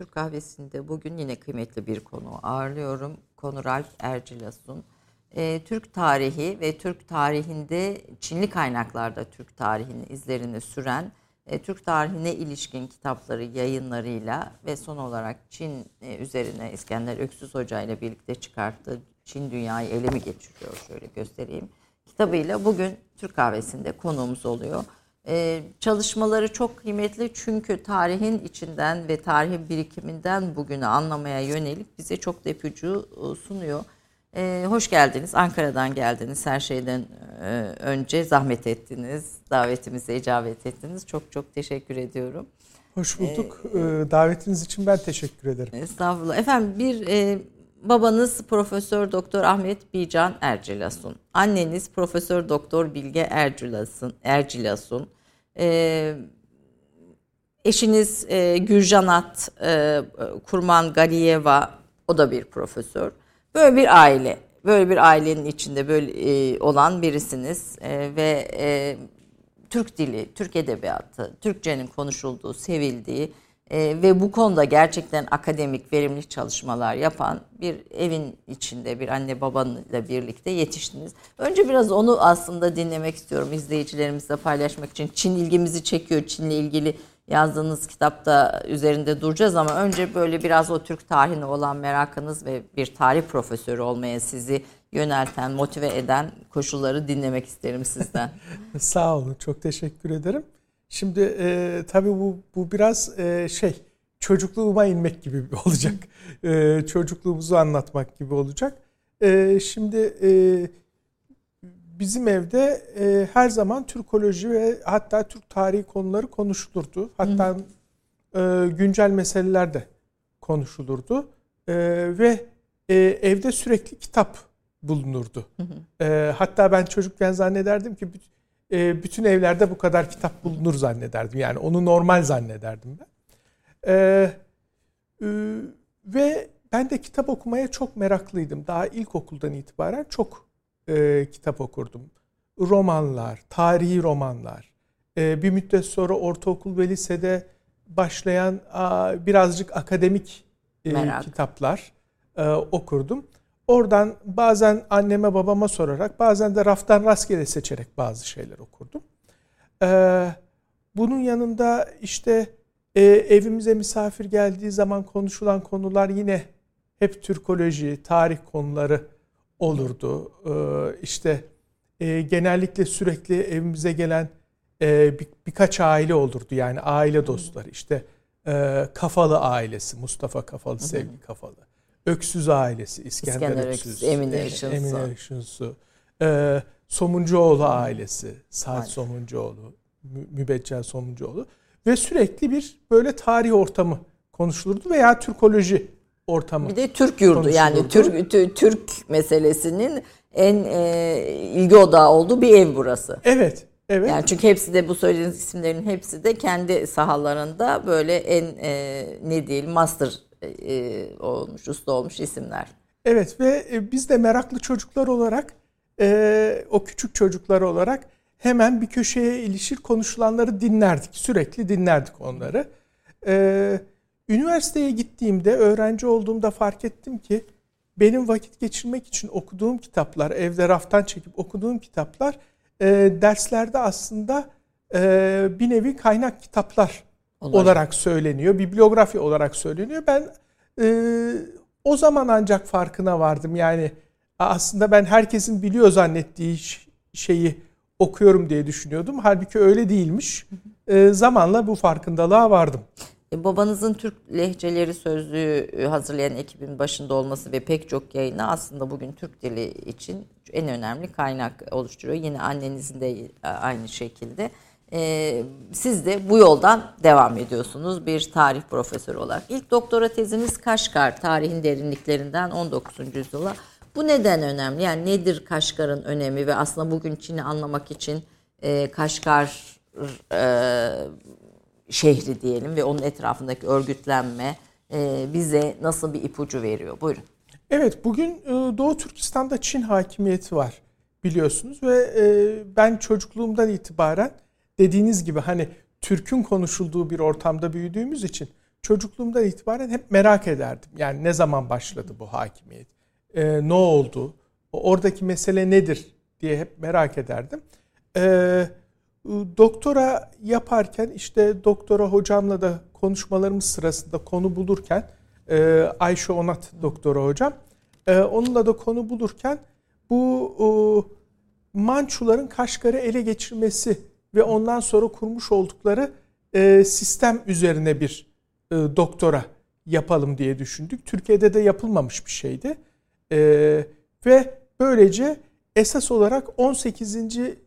Türk Kahvesi'nde bugün yine kıymetli bir konu ağırlıyorum. Konu Ralf Ercilas'un. Ee, Türk tarihi ve Türk tarihinde Çinli kaynaklarda Türk tarihinin izlerini süren e, Türk tarihine ilişkin kitapları yayınlarıyla ve son olarak Çin e, üzerine İskender Öksüz Hoca ile birlikte çıkarttığı Çin Dünyayı Ele mi Geçiriyor şöyle göstereyim kitabıyla bugün Türk Kahvesi'nde konuğumuz oluyor. Ee, çalışmaları çok kıymetli çünkü tarihin içinden ve tarihin birikiminden bugünü anlamaya yönelik bize çok da ipucu e, sunuyor. Ee, hoş geldiniz. Ankara'dan geldiniz. Her şeyden e, önce zahmet ettiniz. Davetimize icabet ettiniz. Çok çok teşekkür ediyorum. Hoş bulduk. Ee, Davetiniz için ben teşekkür ederim. Estağfurullah. Efendim bir e, babanız Profesör Doktor Ahmet Bican Ercilasun. Anneniz Profesör Doktor Bilge Ercilasun. Ercilasun. E, eşiniz e, Gürjanat e, Kurman Galiyeva o da bir profesör. Böyle bir aile, böyle bir ailenin içinde böyle e, olan birisiniz e, ve e, Türk dili, Türk edebiyatı, Türkçenin konuşulduğu, sevildiği e, ve bu konuda gerçekten akademik, verimli çalışmalar yapan bir evin içinde bir anne babanla birlikte yetiştiniz. Önce biraz onu aslında dinlemek istiyorum izleyicilerimizle paylaşmak için. Çin ilgimizi çekiyor, Çin'le ilgili yazdığınız kitapta üzerinde duracağız ama önce böyle biraz o Türk tarihine olan merakınız ve bir tarih profesörü olmaya sizi yönelten, motive eden koşulları dinlemek isterim sizden. Sağ olun, çok teşekkür ederim. Şimdi e, tabii bu, bu biraz e, şey, çocukluğuma inmek gibi olacak. E, çocukluğumuzu anlatmak gibi olacak. E, şimdi e, bizim evde e, her zaman Türkoloji ve hatta Türk tarihi konuları konuşulurdu. Hatta e, güncel meseleler de konuşulurdu. E, ve e, evde sürekli kitap bulunurdu. E, hatta ben çocukken zannederdim ki e, bütün evlerde bu kadar kitap bulunur zannederdim. Yani onu normal zannederdim ben. E, e, ve ben de kitap okumaya çok meraklıydım. Daha ilkokuldan itibaren çok e, kitap okurdum. Romanlar, tarihi romanlar. E, bir müddet sonra ortaokul ve lisede başlayan a, birazcık akademik e, kitaplar e, okurdum. Oradan bazen anneme babama sorarak bazen de raftan rastgele seçerek bazı şeyler okurdum. Ee, bunun yanında işte e, evimize misafir geldiği zaman konuşulan konular yine hep Türkoloji, tarih konuları olurdu. Ee, işte e, genellikle sürekli evimize gelen e, bir, birkaç aile olurdu. Yani aile dostları işte e, Kafalı ailesi, Mustafa Kafalı, Sevgi Kafalı. Öksüz ailesi, İskender, İskender Öksüz, Öksüz, Emine Işınsu. Emine Işınsu. Ee, Somuncuoğlu ailesi, Saat Aynen. Somuncuoğlu, Mü- Mübeccel Somuncuoğlu. Ve sürekli bir böyle tarih ortamı konuşulurdu veya Türkoloji ortamı. Bir de Türk yurdu yani. Türk Tü- Türk meselesinin en e, ilgi odağı olduğu bir ev burası. Evet, evet. Yani çünkü hepsi de bu söylediğiniz isimlerin hepsi de kendi sahalarında böyle en e, ne diyelim master e, olmuş, usta olmuş isimler. Evet ve e, biz de meraklı çocuklar olarak e, o küçük çocuklar olarak hemen bir köşeye ilişir konuşulanları dinlerdik. Sürekli dinlerdik onları. E, üniversiteye gittiğimde, öğrenci olduğumda fark ettim ki benim vakit geçirmek için okuduğum kitaplar, evde raftan çekip okuduğum kitaplar e, derslerde aslında e, bir nevi kaynak kitaplar Olacak. olarak söyleniyor. Bibliografi olarak söyleniyor. Ben e, o zaman ancak farkına vardım. Yani aslında ben herkesin biliyor zannettiği şeyi okuyorum diye düşünüyordum. Halbuki öyle değilmiş. E, zamanla bu farkındalığa vardım. E, babanızın Türk lehçeleri sözlüğü e, hazırlayan ekibin başında olması ve pek çok yayını aslında bugün Türk dili için en önemli kaynak oluşturuyor. Yine annenizin de e, aynı şekilde. Ee, siz de bu yoldan devam ediyorsunuz bir tarih profesörü olarak. İlk doktora teziniz Kaşgar, tarihin derinliklerinden 19. yüzyıla. Bu neden önemli? Yani nedir Kaşgar'ın önemi ve aslında bugün Çin'i anlamak için e, Kaşgar e, şehri diyelim ve onun etrafındaki örgütlenme e, bize nasıl bir ipucu veriyor? Buyurun. Evet, bugün e, Doğu Türkistan'da Çin hakimiyeti var biliyorsunuz ve e, ben çocukluğumdan itibaren dediğiniz gibi hani Türk'ün konuşulduğu bir ortamda büyüdüğümüz için çocukluğumdan itibaren hep merak ederdim. Yani ne zaman başladı bu hakimiyet? E, ne oldu? Oradaki mesele nedir diye hep merak ederdim. E, doktora yaparken işte doktora hocamla da konuşmalarımız sırasında konu bulurken e, Ayşe Onat doktora hocam e, onunla da konu bulurken bu e, Mançuların Kaşgar'ı ele geçirmesi ve ondan sonra kurmuş oldukları e, sistem üzerine bir e, doktora yapalım diye düşündük. Türkiye'de de yapılmamış bir şeydi. E, ve böylece esas olarak 18.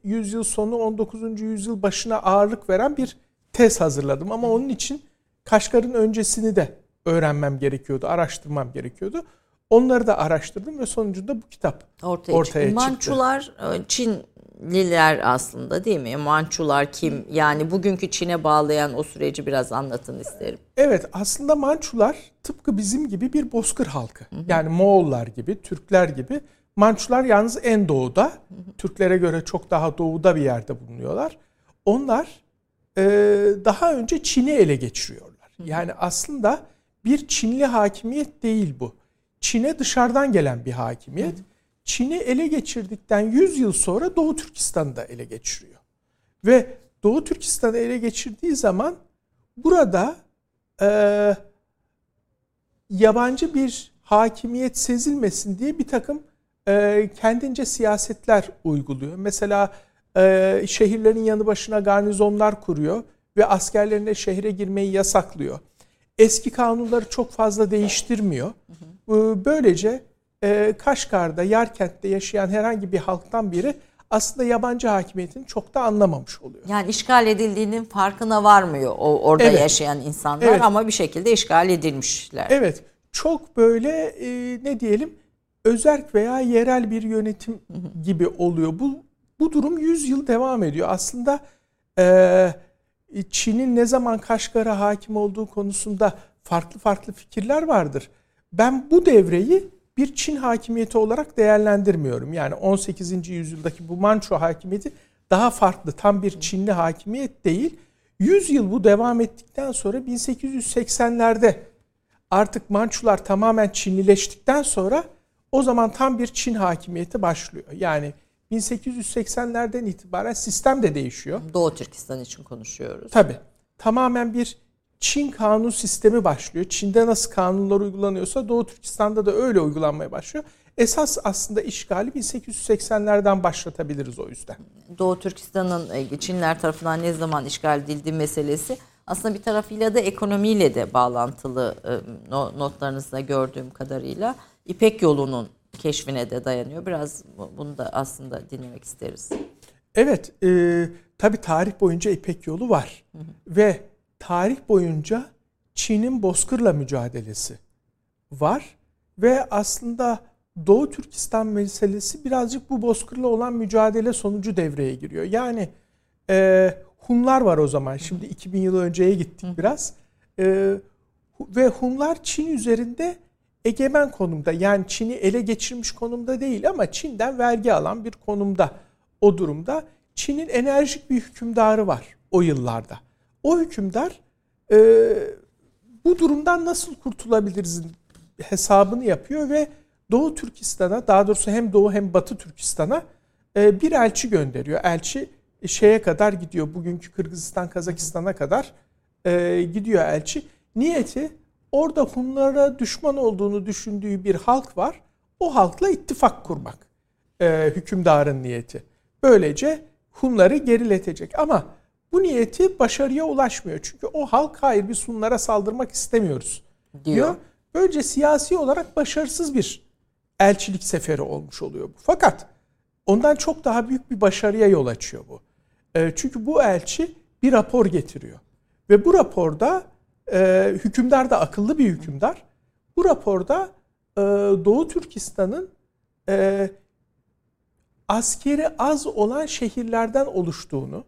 yüzyıl sonu 19. yüzyıl başına ağırlık veren bir tez hazırladım. Ama onun için Kaşgar'ın öncesini de öğrenmem gerekiyordu, araştırmam gerekiyordu. Onları da araştırdım ve sonucunda bu kitap ortaya, ortaya çıktı. Mançular e, Çinliler aslında değil mi? Mançular kim? Yani bugünkü Çin'e bağlayan o süreci biraz anlatın isterim. Evet aslında Mançular tıpkı bizim gibi bir bozkır halkı. Hı hı. Yani Moğollar gibi, Türkler gibi. Mançular yalnız en doğuda. Hı hı. Türklere göre çok daha doğuda bir yerde bulunuyorlar. Onlar e, daha önce Çin'i ele geçiriyorlar. Hı hı. Yani aslında bir Çinli hakimiyet değil bu Çin'e dışarıdan gelen bir hakimiyet. Çin'i ele geçirdikten 100 yıl sonra Doğu Türkistan'ı da ele geçiriyor. Ve Doğu Türkistan'ı ele geçirdiği zaman burada e, yabancı bir hakimiyet sezilmesin diye bir takım e, kendince siyasetler uyguluyor. Mesela e, şehirlerin yanı başına garnizonlar kuruyor ve askerlerine şehre girmeyi yasaklıyor. Eski kanunları çok fazla değiştirmiyor. Böylece e, Kaşgar'da, Yarkent'te yaşayan herhangi bir halktan biri aslında yabancı hakimiyetini çok da anlamamış oluyor. Yani işgal edildiğinin farkına varmıyor o orada evet. yaşayan insanlar evet. ama bir şekilde işgal edilmişler. Evet. Çok böyle e, ne diyelim özerk veya yerel bir yönetim gibi oluyor. Bu bu durum 100 yıl devam ediyor. Aslında e, Çin'in ne zaman Kaşgar'a hakim olduğu konusunda farklı farklı fikirler vardır ben bu devreyi bir Çin hakimiyeti olarak değerlendirmiyorum. Yani 18. yüzyıldaki bu Manço hakimiyeti daha farklı. Tam bir Çinli hakimiyet değil. 100 yıl bu devam ettikten sonra 1880'lerde artık Mançular tamamen Çinlileştikten sonra o zaman tam bir Çin hakimiyeti başlıyor. Yani 1880'lerden itibaren sistem de değişiyor. Doğu Türkistan için konuşuyoruz. Tabii. Tamamen bir Çin kanun sistemi başlıyor. Çin'de nasıl kanunlar uygulanıyorsa Doğu Türkistan'da da öyle uygulanmaya başlıyor. Esas aslında işgali 1880'lerden başlatabiliriz o yüzden. Doğu Türkistan'ın e, Çinler tarafından ne zaman işgal edildiği meselesi aslında bir tarafıyla da ekonomiyle de bağlantılı e, notlarınızda gördüğüm kadarıyla İpek yolunun keşfine de dayanıyor. Biraz bunu da aslında dinlemek isteriz. Evet, e, tabii tarih boyunca İpek yolu var hı hı. ve tarih boyunca Çin'in bozkırla mücadelesi var ve aslında Doğu Türkistan meselesi birazcık bu bozkırla olan mücadele sonucu devreye giriyor. Yani e, Hunlar var o zaman. Şimdi 2000 yıl önceye gittik biraz. E, ve Hunlar Çin üzerinde egemen konumda. Yani Çin'i ele geçirmiş konumda değil ama Çin'den vergi alan bir konumda. O durumda Çin'in enerjik bir hükümdarı var o yıllarda. O hükümdar e, bu durumdan nasıl kurtulabiliriz hesabını yapıyor ve Doğu Türkistan'a daha doğrusu hem Doğu hem Batı Türkistan'a e, bir elçi gönderiyor. Elçi şeye kadar gidiyor. Bugünkü Kırgızistan, Kazakistan'a kadar e, gidiyor elçi. Niyeti orada Hunlara düşman olduğunu düşündüğü bir halk var. O halkla ittifak kurmak. E, hükümdarın niyeti. Böylece Hunları geriletecek. Ama bu niyeti başarıya ulaşmıyor. Çünkü o halk hayır biz Hunlara saldırmak istemiyoruz diyor. diyor. Böylece siyasi olarak başarısız bir elçilik seferi olmuş oluyor bu. Fakat ondan çok daha büyük bir başarıya yol açıyor bu. E, çünkü bu elçi bir rapor getiriyor. Ve bu raporda e, hükümdar da akıllı bir hükümdar. Bu raporda e, Doğu Türkistan'ın e, askeri az olan şehirlerden oluştuğunu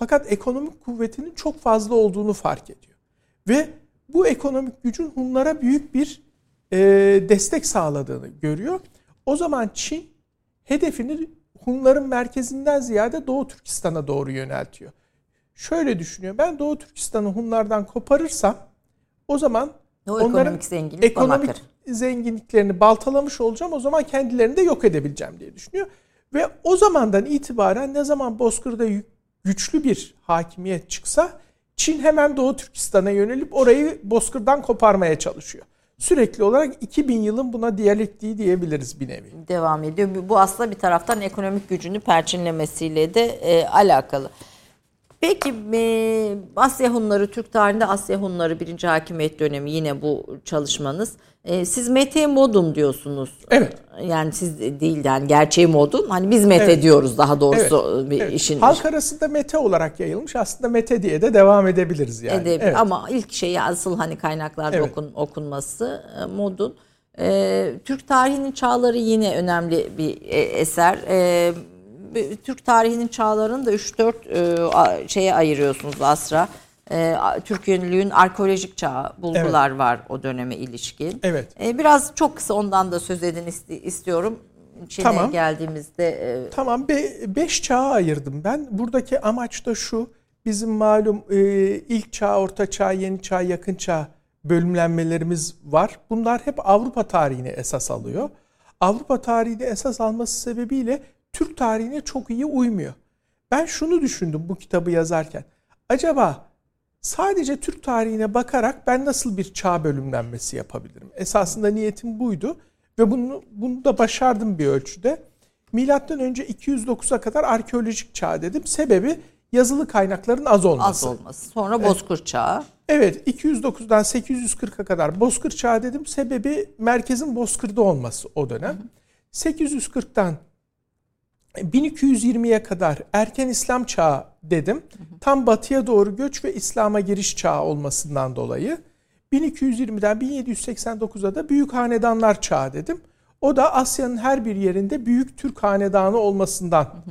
fakat ekonomik kuvvetinin çok fazla olduğunu fark ediyor. Ve bu ekonomik gücün Hunlara büyük bir e, destek sağladığını görüyor. O zaman Çin hedefini Hunların merkezinden ziyade Doğu Türkistan'a doğru yöneltiyor. Şöyle düşünüyor. Ben Doğu Türkistan'ı Hunlardan koparırsam o zaman o onların ekonomik zenginlik ekonomik zenginliklerini baltalamış olacağım. O zaman kendilerini de yok edebileceğim diye düşünüyor. Ve o zamandan itibaren ne zaman Bozkır'da güçlü bir hakimiyet çıksa Çin hemen Doğu Türkistan'a yönelip orayı Bozkır'dan koparmaya çalışıyor. Sürekli olarak 2000 yılın buna diyalektiği diyebiliriz bir nevi. Devam ediyor. Bu aslında bir taraftan ekonomik gücünü perçinlemesiyle de e, alakalı. Peki e, Asya Hunları, Türk tarihinde Asya Hunları birinci hakimiyet dönemi yine bu çalışmanız. E, siz Mete Modun diyorsunuz. Evet. Yani siz değil yani gerçeği Modun. Hani biz Mete evet. diyoruz daha doğrusu evet. bir evet. işin. Halk arasında Mete olarak yayılmış. Aslında Mete diye de devam edebiliriz yani. Edebilir. Evet. Ama ilk şeyi asıl hani kaynaklarda evet. okun, okunması Modun. E, Türk tarihinin çağları yine önemli bir e, eser. E, Türk tarihinin çağlarını da 3-4 e, şeye ayırıyorsunuz asra. E, Türk yönlülüğün arkeolojik çağı bulgular evet. var o döneme ilişkin. Evet. E, biraz çok kısa ondan da söz edin istiyorum. Çin'e tamam. geldiğimizde. E, tamam. Be, beş çağa ayırdım ben. Buradaki amaç da şu. Bizim malum e, ilk çağ, orta çağ, yeni çağ, yakın çağ bölümlenmelerimiz var. Bunlar hep Avrupa tarihini esas alıyor. Avrupa tarihini esas alması sebebiyle Türk tarihine çok iyi uymuyor. Ben şunu düşündüm bu kitabı yazarken. Acaba sadece Türk tarihine bakarak ben nasıl bir çağ bölümlenmesi yapabilirim? Esasında niyetim buydu ve bunu bunu da başardım bir ölçüde. Milattan önce 209'a kadar arkeolojik çağ dedim. Sebebi yazılı kaynakların az olması. Az olması. Sonra Bozkır çağı. Evet 209'dan 840'a kadar Bozkır çağı dedim. Sebebi merkezin Bozkır'da olması o dönem. 840'tan 1220'ye kadar erken İslam çağı dedim. Tam batıya doğru göç ve İslam'a giriş çağı olmasından dolayı. 1220'den 1789'a da büyük hanedanlar çağı dedim. O da Asya'nın her bir yerinde büyük Türk hanedanı olmasından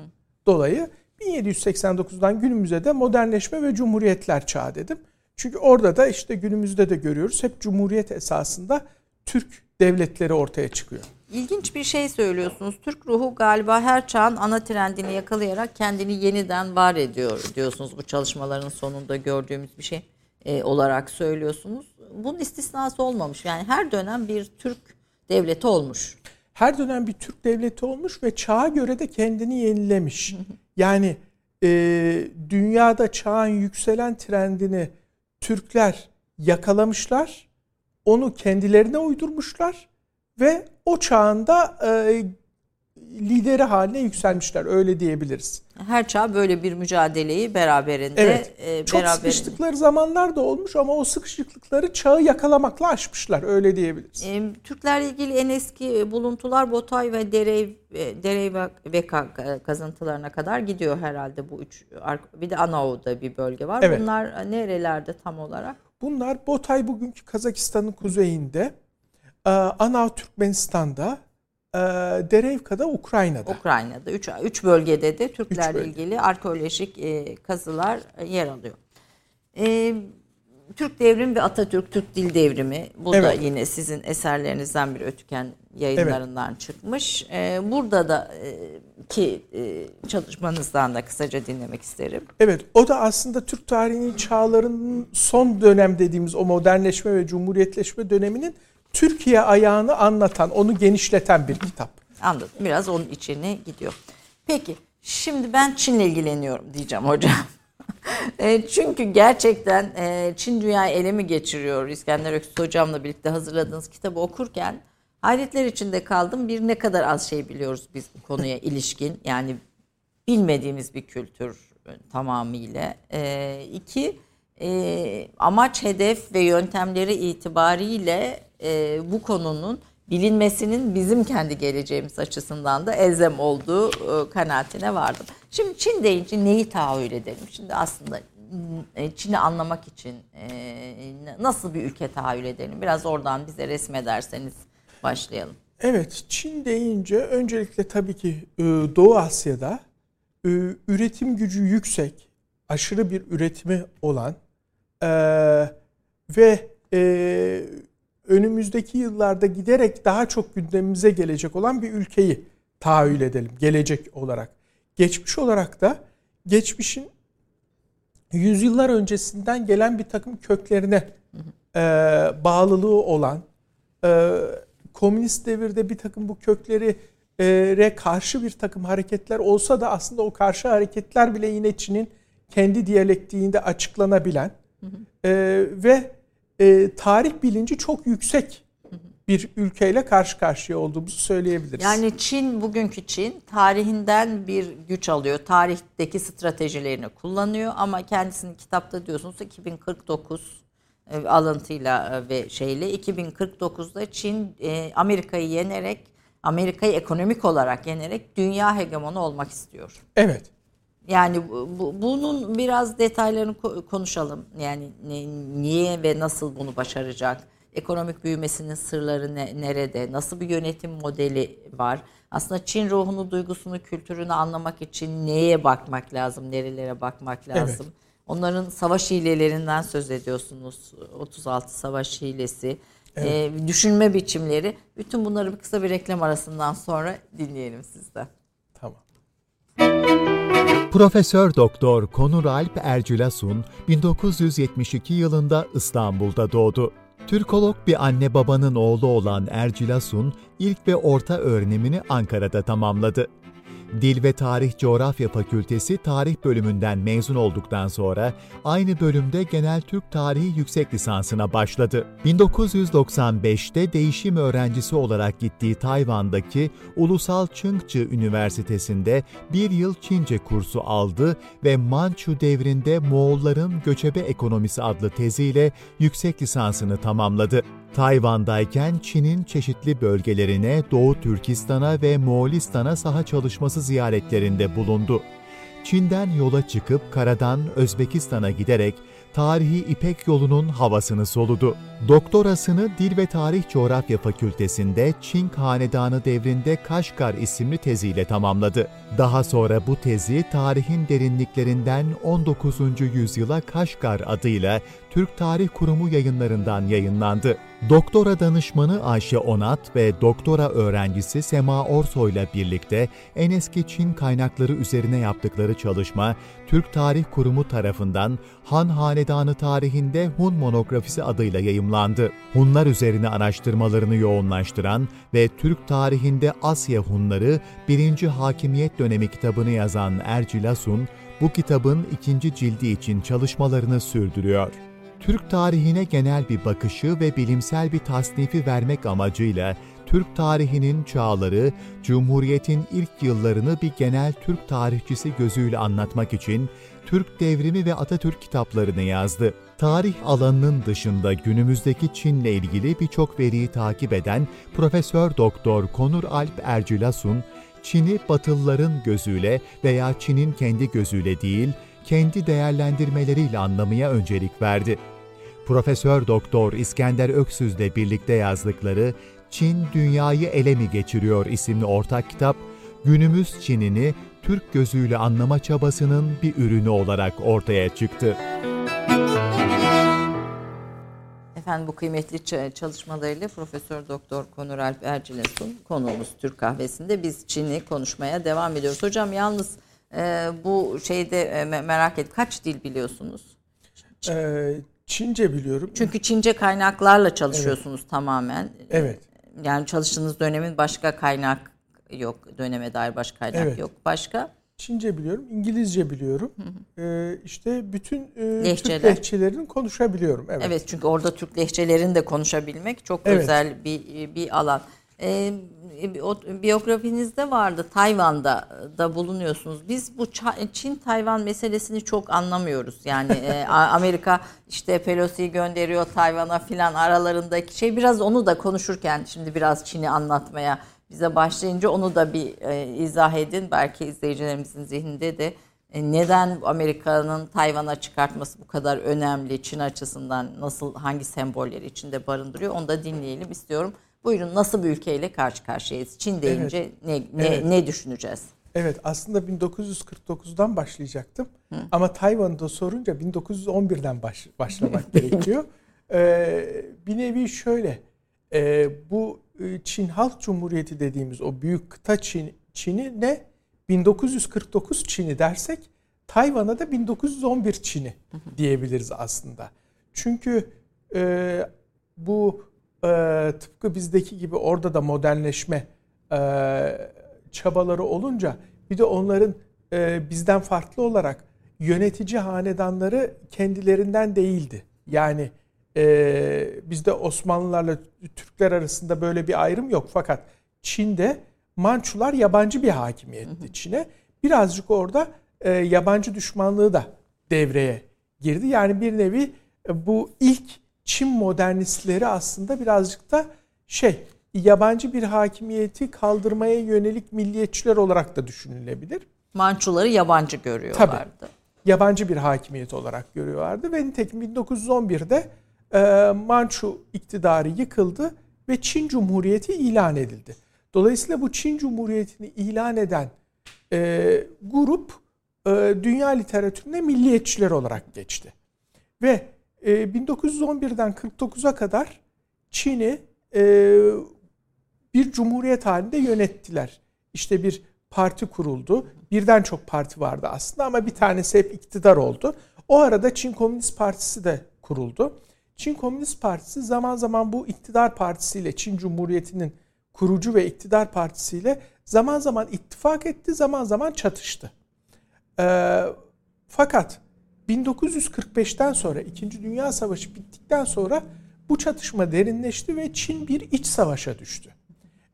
dolayı 1789'dan günümüze de modernleşme ve cumhuriyetler çağı dedim. Çünkü orada da işte günümüzde de görüyoruz hep cumhuriyet esasında Türk devletleri ortaya çıkıyor. İlginç bir şey söylüyorsunuz. Türk ruhu galiba her çağın ana trendini yakalayarak kendini yeniden var ediyor diyorsunuz. Bu çalışmaların sonunda gördüğümüz bir şey e, olarak söylüyorsunuz. Bunun istisnası olmamış. Yani her dönem bir Türk devleti olmuş. Her dönem bir Türk devleti olmuş ve çağa göre de kendini yenilemiş. Yani e, dünyada çağın yükselen trendini Türkler yakalamışlar. Onu kendilerine uydurmuşlar ve o çağında e, lideri haline yükselmişler öyle diyebiliriz. Her çağ böyle bir mücadeleyi beraberinde evet, e, çok beraberinde. sıkıştıkları zamanlar da olmuş ama o sıkışıklıkları çağı yakalamakla aşmışlar öyle diyebiliriz. E, Türklerle ilgili en eski buluntular Botay ve Derey e, Derey ve kazıntılarına kadar gidiyor herhalde bu üç bir de Anao'da bir bölge var. Evet. Bunlar nerelerde tam olarak? Bunlar Botay bugünkü Kazakistan'ın kuzeyinde. Ee, Anav Türkmenistan'da, e, Derevka'da Ukrayna'da. Ukrayna'da. Üç, üç bölgede de Türklerle bölge. ilgili arkeolojik e, kazılar yer alıyor. E, Türk Devrimi ve Atatürk Türk Dil Devrimi. Bu evet. da yine sizin eserlerinizden bir ötüken yayınlarından evet. çıkmış. E, burada da e, ki e, çalışmanızdan da kısaca dinlemek isterim. Evet o da aslında Türk tarihinin çağlarının son dönem dediğimiz o modernleşme ve cumhuriyetleşme döneminin Türkiye ayağını anlatan, onu genişleten bir kitap. Anladım. Biraz onun içine gidiyor. Peki şimdi ben Çin'le ilgileniyorum diyeceğim hocam. E, çünkü gerçekten e, Çin dünyayı ele mi geçiriyor? İskender Öksüz hocamla birlikte hazırladığınız kitabı okurken hayretler içinde kaldım. Bir ne kadar az şey biliyoruz biz bu konuya ilişkin. Yani bilmediğimiz bir kültür tamamıyla. E, iki E, amaç, hedef ve yöntemleri itibariyle e, bu konunun bilinmesinin bizim kendi geleceğimiz açısından da elzem olduğu e, kanaatine vardım. Şimdi Çin deyince neyi tahayyül edelim? Şimdi aslında e, Çin'i anlamak için e, nasıl bir ülke tahayyül edelim? Biraz oradan bize resmederseniz başlayalım. Evet, Çin deyince öncelikle tabii ki e, Doğu Asya'da üretim gücü yüksek, aşırı bir üretimi olan ve önümüzdeki yıllarda giderek daha çok gündemimize gelecek olan bir ülkeyi tahayyül edelim gelecek olarak. Geçmiş olarak da geçmişin yüzyıllar öncesinden gelen bir takım köklerine e, bağlılığı olan e, komünist devirde bir takım bu kökleri re karşı bir takım hareketler olsa da aslında o karşı hareketler bile yine Çin'in kendi diyalektiğinde açıklanabilen hı hı. E, ve e, tarih bilinci çok yüksek bir ülkeyle karşı karşıya olduğumuzu söyleyebiliriz. Yani Çin bugünkü Çin tarihinden bir güç alıyor. Tarihteki stratejilerini kullanıyor ama kendisinin kitapta diyorsunuz 2049 e, alıntıyla e, ve şeyle 2049'da Çin e, Amerika'yı yenerek Amerika'yı ekonomik olarak yenerek dünya hegemonu olmak istiyor. Evet. Yani bu, bunun biraz detaylarını konuşalım. Yani ne, niye ve nasıl bunu başaracak? Ekonomik büyümesinin sırları ne, nerede? Nasıl bir yönetim modeli var? Aslında Çin ruhunu, duygusunu, kültürünü anlamak için neye bakmak lazım? Nerelere bakmak lazım? Evet. Onların savaş hilelerinden söz ediyorsunuz. 36 savaş hilesi. Evet. E, düşünme biçimleri. Bütün bunları bir kısa bir reklam arasından sonra dinleyelim sizden. Tamam. Profesör Doktor Konur Alp Ercülasun 1972 yılında İstanbul'da doğdu. Türkolog bir anne babanın oğlu olan Ercülasun ilk ve orta öğrenimini Ankara'da tamamladı. Dil ve Tarih Coğrafya Fakültesi Tarih bölümünden mezun olduktan sonra aynı bölümde Genel Türk Tarihi yüksek lisansına başladı. 1995'te değişim öğrencisi olarak gittiği Tayvan'daki Ulusal Çingçi Üniversitesi'nde bir yıl Çince kursu aldı ve Mançu devrinde Moğolların göçebe ekonomisi adlı teziyle yüksek lisansını tamamladı. Tayvan'dayken Çin'in çeşitli bölgelerine, Doğu Türkistan'a ve Moğolistan'a saha çalışması ziyaretlerinde bulundu. Çin'den yola çıkıp karadan Özbekistan'a giderek tarihi İpek yolunun havasını soludu. Doktorasını Dil ve Tarih Coğrafya Fakültesinde Çin Hanedanı devrinde Kaşgar isimli teziyle tamamladı. Daha sonra bu tezi tarihin derinliklerinden 19. yüzyıla Kaşgar adıyla Türk Tarih Kurumu yayınlarından yayınlandı. Doktora danışmanı Ayşe Onat ve doktora öğrencisi Sema Orso ile birlikte en eski Çin kaynakları üzerine yaptıkları çalışma, Türk Tarih Kurumu tarafından Han Hanedanı tarihinde Hun monografisi adıyla yayımlandı. Hunlar üzerine araştırmalarını yoğunlaştıran ve Türk tarihinde Asya Hunları 1. Hakimiyet dönemi kitabını yazan Ercil Asun, bu kitabın ikinci cildi için çalışmalarını sürdürüyor. Türk tarihine genel bir bakışı ve bilimsel bir tasnifi vermek amacıyla Türk tarihinin çağları, Cumhuriyet'in ilk yıllarını bir genel Türk tarihçisi gözüyle anlatmak için Türk Devrimi ve Atatürk kitaplarını yazdı. Tarih alanının dışında günümüzdeki Çin'le ilgili birçok veriyi takip eden Profesör Doktor Konur Alp Ercülasun, Çin'i Batılıların gözüyle veya Çin'in kendi gözüyle değil, kendi değerlendirmeleriyle anlamaya öncelik verdi. Profesör Doktor İskender Öksüz'le birlikte yazdıkları Çin Dünyayı Ele mi Geçiriyor isimli ortak kitap, günümüz Çin'ini Türk gözüyle anlama çabasının bir ürünü olarak ortaya çıktı. Efendim bu kıymetli çalışmalarıyla Profesör Doktor Konur Alp Ercilesun konuğumuz Türk Kahvesi'nde biz Çin'i konuşmaya devam ediyoruz. Hocam yalnız e, bu şeyde e, merak et kaç dil biliyorsunuz? Ee, Çince biliyorum. Çünkü Çince kaynaklarla çalışıyorsunuz evet. tamamen. Evet. Yani çalıştığınız dönemin başka kaynak yok. Döneme dair başka kaynak evet. yok. Başka? Çince biliyorum, İngilizce biliyorum. Hı hı. Ee, işte bütün e, Lehçeler. Türk lehçelerini konuşabiliyorum. Evet. evet çünkü orada Türk lehçelerini de konuşabilmek çok evet. özel bir bir alan. E, o, biyografinizde vardı Tayvan'da da bulunuyorsunuz. Biz bu Çin Tayvan meselesini çok anlamıyoruz. Yani e, Amerika işte Pelosi'yi gönderiyor Tayvan'a filan aralarındaki şey biraz onu da konuşurken şimdi biraz Çin'i anlatmaya bize başlayınca onu da bir e, izah edin. Belki izleyicilerimizin zihninde de e, neden Amerika'nın Tayvan'a çıkartması bu kadar önemli Çin açısından nasıl hangi sembolleri içinde barındırıyor onu da dinleyelim istiyorum. Buyurun nasıl bir ülkeyle karşı karşıyayız? Çin deyince evet. ne ne, evet. ne düşüneceğiz? Evet aslında 1949'dan başlayacaktım. Hı. Ama Tayvan'da sorunca 1911'den baş, başlamak gerekiyor. Ee, bir nevi şöyle e, bu Çin Halk Cumhuriyeti dediğimiz o büyük kıta Çin, Çin'i ne 1949 Çin'i dersek Tayvan'a da 1911 Çin'i diyebiliriz aslında. Çünkü e, bu e, tıpkı bizdeki gibi orada da modernleşme e, çabaları olunca bir de onların e, bizden farklı olarak yönetici hanedanları kendilerinden değildi. Yani e, bizde Osmanlılarla Türkler arasında böyle bir ayrım yok fakat Çin'de Mançular yabancı bir hakimiyetti Çin'e. Birazcık orada e, yabancı düşmanlığı da devreye girdi. Yani bir nevi e, bu ilk Çin modernistleri aslında birazcık da şey yabancı bir hakimiyeti kaldırmaya yönelik milliyetçiler olarak da düşünülebilir. Mançuları yabancı görüyorlardı. Tabii, yabancı bir hakimiyet olarak görüyorlardı ve nitekim 1911'de e, Mançu iktidarı yıkıldı ve Çin Cumhuriyeti ilan edildi. Dolayısıyla bu Çin Cumhuriyeti'ni ilan eden e, grup e, dünya literatüründe milliyetçiler olarak geçti. Ve e, 1911'den 49'a kadar Çin'i e, bir cumhuriyet halinde yönettiler. İşte bir parti kuruldu. Birden çok parti vardı aslında ama bir tanesi hep iktidar oldu. O arada Çin Komünist Partisi de kuruldu. Çin Komünist Partisi zaman zaman bu iktidar partisiyle Çin Cumhuriyeti'nin kurucu ve iktidar partisiyle zaman zaman ittifak etti, zaman zaman çatıştı. Ee, fakat 1945'ten sonra, İkinci Dünya Savaşı bittikten sonra bu çatışma derinleşti ve Çin bir iç savaşa düştü.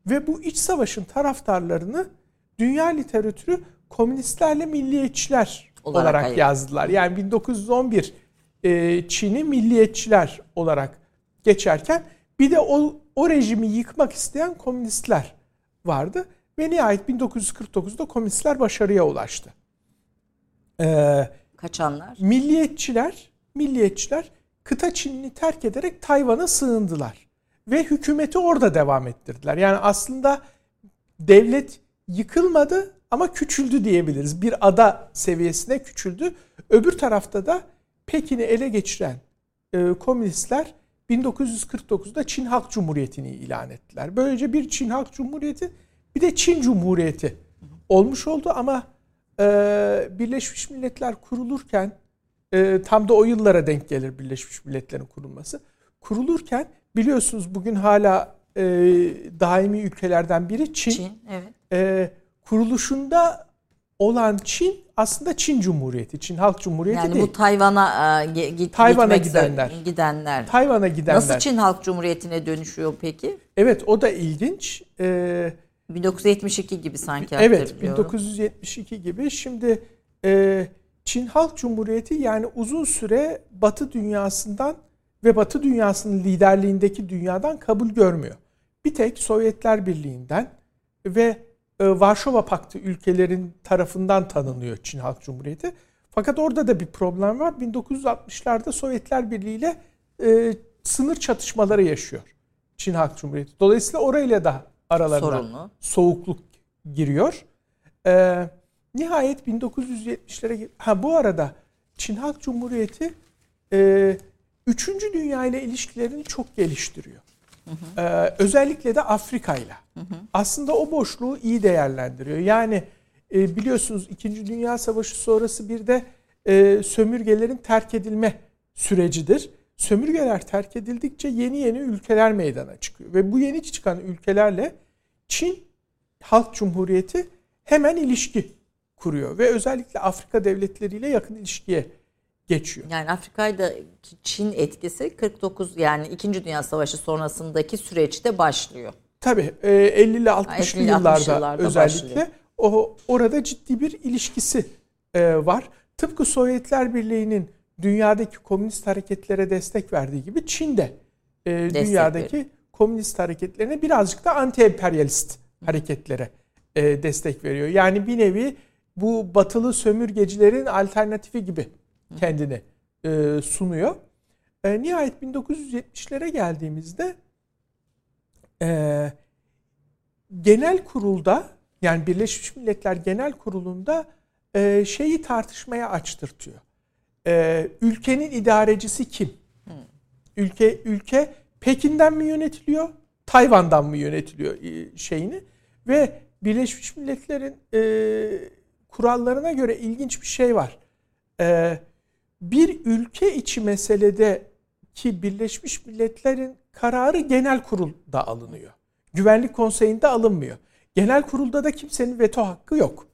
Ve bu iç savaşın taraftarlarını dünya literatürü komünistlerle milliyetçiler olarak, olarak yazdılar. Yani 1911 e, Çin'i milliyetçiler olarak geçerken bir de o, o rejimi yıkmak isteyen komünistler vardı. Ve nihayet 1949'da komünistler başarıya ulaştı. Ee, Kaçanlar? Milliyetçiler, milliyetçiler kıta Çin'i terk ederek Tayvan'a sığındılar. Ve hükümeti orada devam ettirdiler. Yani aslında devlet yıkılmadı ama küçüldü diyebiliriz. Bir ada seviyesine küçüldü. Öbür tarafta da Pekin'i ele geçiren e, komünistler 1949'da Çin Halk Cumhuriyeti'ni ilan ettiler. Böylece bir Çin Halk Cumhuriyeti bir de Çin Cumhuriyeti olmuş oldu ama e, Birleşmiş Milletler kurulurken e, tam da o yıllara denk gelir Birleşmiş Milletler'in kurulması. Kurulurken biliyorsunuz bugün hala e, daimi ülkelerden biri Çin. Çin evet. E, kuruluşunda olan Çin aslında Çin Cumhuriyeti, Çin Halk Cumhuriyeti yani değil. Yani bu Tayvan'a e, git, Tayvan'a gidenler. gidenler. Tayvan'a gidenler. Nasıl Çin Halk Cumhuriyeti'ne dönüşüyor peki? Evet o da ilginç. Ee, 1972 gibi sanki Evet 1972 gibi. Şimdi e, Çin Halk Cumhuriyeti yani uzun süre Batı dünyasından ve Batı dünyasının liderliğindeki dünyadan kabul görmüyor. Bir tek Sovyetler Birliği'nden ve Varşova Paktı ülkelerin tarafından tanınıyor Çin Halk Cumhuriyeti. Fakat orada da bir problem var. 1960'larda Sovyetler Birliği ile e, sınır çatışmaları yaşıyor Çin Halk Cumhuriyeti. Dolayısıyla orayla da aralarına Sorunlu. soğukluk giriyor. E, nihayet 1970'lere ha bu arada Çin Halk Cumhuriyeti e, Üçüncü Dünya ile ilişkilerini çok geliştiriyor. Hı Ee, özellikle de Afrika ile. Aslında o boşluğu iyi değerlendiriyor. Yani e, biliyorsunuz İkinci Dünya Savaşı sonrası bir de e, sömürgelerin terk edilme sürecidir. Sömürgeler terk edildikçe yeni yeni ülkeler meydana çıkıyor. Ve bu yeni çıkan ülkelerle Çin Halk Cumhuriyeti hemen ilişki kuruyor. Ve özellikle Afrika devletleriyle yakın ilişkiye geçiyor. Yani Afrika'da Çin etkisi 49 yani 2. Dünya Savaşı sonrasındaki süreçte başlıyor. Tabii e, 50'li 60'lı yıllarda, yıllarda özellikle başlıyor. o orada ciddi bir ilişkisi e, var. Tıpkı Sovyetler Birliği'nin dünyadaki komünist hareketlere destek verdiği gibi Çin'de e, dünyadaki veriyor. komünist hareketlerine birazcık da anti-emperyalist hareketlere destek veriyor. Yani bir nevi bu batılı sömürgecilerin alternatifi gibi kendini sunuyor. Nihayet 1970'lere geldiğimizde e, genel kurulda yani Birleşmiş Milletler Genel Kurulu'nda e, şeyi tartışmaya açtırtıyor. E, ülkenin idarecisi kim? Hmm. Ülke ülke Pekin'den mi yönetiliyor, Tayvan'dan mı yönetiliyor e, şeyini ve Birleşmiş Milletler'in e, kurallarına göre ilginç bir şey var. E, bir ülke içi meselede ki Birleşmiş Milletler'in kararı genel kurulda alınıyor. Güvenlik konseyinde alınmıyor. Genel kurulda da kimsenin veto hakkı yok.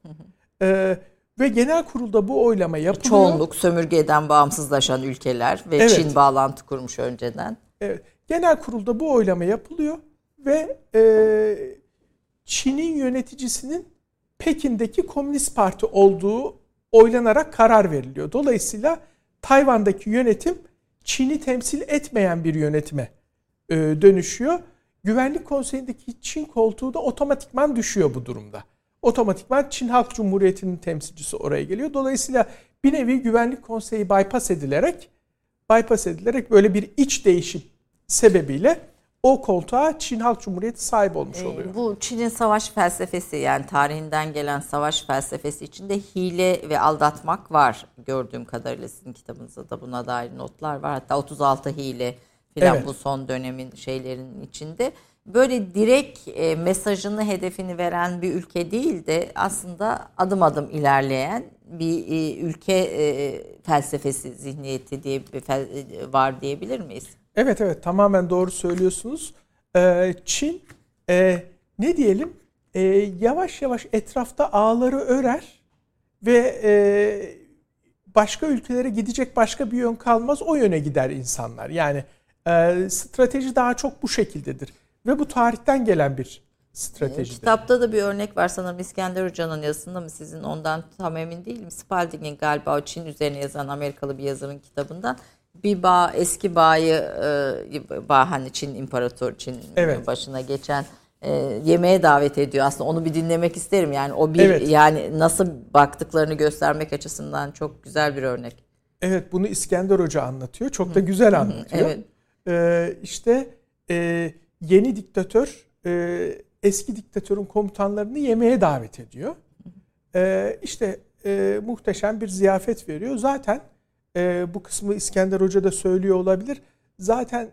Ee, ve genel kurulda bu oylama yapılıyor. Çoğunluk sömürgeden bağımsızlaşan ülkeler ve evet. Çin bağlantı kurmuş önceden. Evet. Genel kurulda bu oylama yapılıyor ve e, Çin'in yöneticisinin Pekin'deki Komünist Parti olduğu oylanarak karar veriliyor. Dolayısıyla Tayvan'daki yönetim Çin'i temsil etmeyen bir yönetime e, dönüşüyor. Güvenlik Konseyi'ndeki Çin koltuğu da otomatikman düşüyor bu durumda. Otomatikman Çin Halk Cumhuriyeti'nin temsilcisi oraya geliyor. Dolayısıyla bir nevi Güvenlik Konseyi bypass edilerek bypass edilerek böyle bir iç değişim sebebiyle o koltuğa Çin Halk Cumhuriyeti sahip olmuş ee, oluyor. Bu Çin'in savaş felsefesi yani tarihinden gelen savaş felsefesi içinde hile ve aldatmak var. Gördüğüm kadarıyla sizin kitabınızda da buna dair notlar var. Hatta 36 hile filan evet. bu son dönemin şeylerin içinde. Böyle direkt e, mesajını, hedefini veren bir ülke değil de aslında adım adım ilerleyen bir e, ülke e, felsefesi, zihniyeti diye fel, e, var diyebilir miyiz? Evet evet tamamen doğru söylüyorsunuz. Ee, Çin e, ne diyelim e, yavaş yavaş etrafta ağları örer ve e, başka ülkelere gidecek başka bir yön kalmaz o yöne gider insanlar. Yani e, strateji daha çok bu şekildedir ve bu tarihten gelen bir stratejidir. Kitapta da bir örnek var sanırım İskender Hoca'nın yazısında mı sizin ondan tam emin değilim. Spalding'in galiba o Çin üzerine yazan Amerikalı bir yazarın kitabından bir bağ eski bağı e, bağ hani Çin İmparator Çin evet. başına geçen e, yemeğe davet ediyor. Aslında onu bir dinlemek isterim. Yani o bir evet. yani nasıl baktıklarını göstermek açısından çok güzel bir örnek. Evet bunu İskender Hoca anlatıyor. Çok da güzel anlatıyor. evet. Ee, işte e, yeni diktatör e, eski diktatörün komutanlarını yemeğe davet ediyor. Ee, işte e, muhteşem bir ziyafet veriyor. Zaten e, bu kısmı İskender Hoca da söylüyor olabilir. Zaten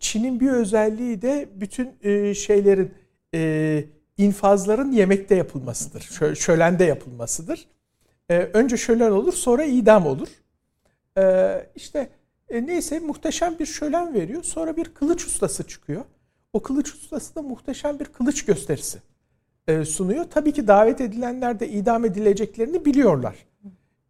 Çin'in bir özelliği de bütün şeylerin infazların yemekte yapılmasıdır. Şö şölende yapılmasıdır. Önce şölen olur sonra idam olur. E, işte e, neyse muhteşem bir şölen veriyor. Sonra bir kılıç ustası çıkıyor. O kılıç ustası da muhteşem bir kılıç gösterisi e, sunuyor. Tabii ki davet edilenler de idam edileceklerini biliyorlar.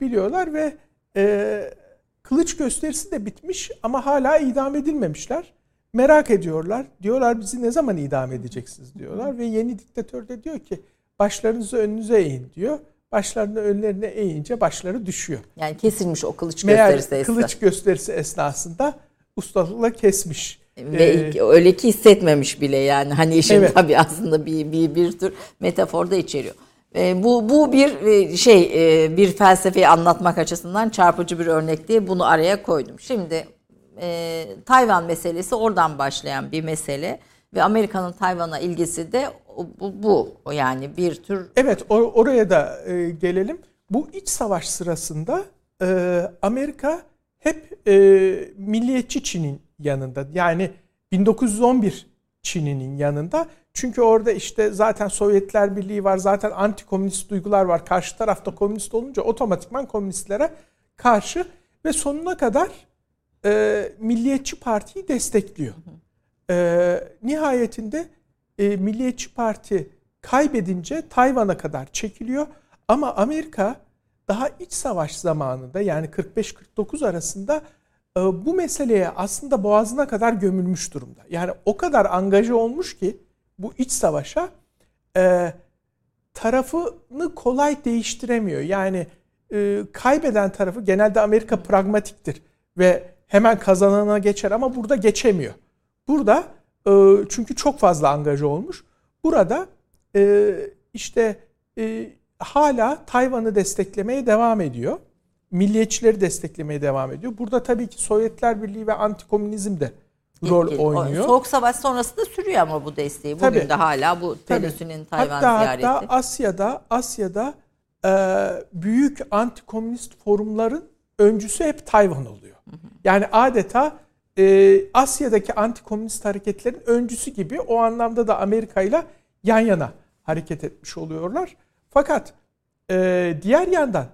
Biliyorlar ve e, kılıç gösterisi de bitmiş ama hala idam edilmemişler. Merak ediyorlar. Diyorlar bizi ne zaman idam edeceksiniz diyorlar. Ve yeni diktatör de diyor ki başlarınızı önünüze eğin diyor. Başlarını önlerine eğince başları düşüyor. Yani kesilmiş o kılıç Meğer gösterisi esnasında. kılıç gösterisi esnasında ustalıkla kesmiş. Ve ee, öyle ki hissetmemiş bile yani. Hani işin evet. tabii aslında bir, bir, bir tür metaforda içeriyor. E, bu bu bir e, şey e, bir felsefeyi anlatmak açısından çarpıcı bir örnek diye bunu araya koydum. Şimdi e, Tayvan meselesi oradan başlayan bir mesele ve Amerika'nın Tayvan'a ilgisi de bu, bu yani bir tür. Evet or- oraya da e, gelelim. Bu iç savaş sırasında e, Amerika hep e, milliyetçi Çin'in yanında. Yani 1911 Çin'inin yanında çünkü orada işte zaten Sovyetler Birliği var, zaten anti komünist duygular var. Karşı tarafta komünist olunca otomatikman komünistlere karşı ve sonuna kadar e, Milliyetçi Parti'yi destekliyor. E, nihayetinde e, Milliyetçi Parti kaybedince Tayvan'a kadar çekiliyor. Ama Amerika daha iç savaş zamanında yani 45-49 arasında e, bu meseleye aslında boğazına kadar gömülmüş durumda. Yani o kadar angaja olmuş ki bu iç savaşa e, tarafını kolay değiştiremiyor. Yani e, kaybeden tarafı genelde Amerika pragmatiktir ve hemen kazanana geçer ama burada geçemiyor. Burada e, çünkü çok fazla angajı olmuş. Burada e, işte e, hala Tayvan'ı desteklemeye devam ediyor. Milliyetçileri desteklemeye devam ediyor. Burada tabii ki Sovyetler Birliği ve antikomünizm de rol Etkili. oynuyor. Soğuk Savaş sonrası da sürüyor ama bu desteği. Bugün Tabii. de hala bu Pelosi'nin Tayvan hatta, ziyareti. Hatta Asya'da Asya'da e, büyük antikomünist forumların öncüsü hep Tayvan oluyor. Yani adeta e, Asya'daki antikomünist hareketlerin öncüsü gibi o anlamda da Amerika ile yan yana hareket etmiş oluyorlar. Fakat e, diğer yandan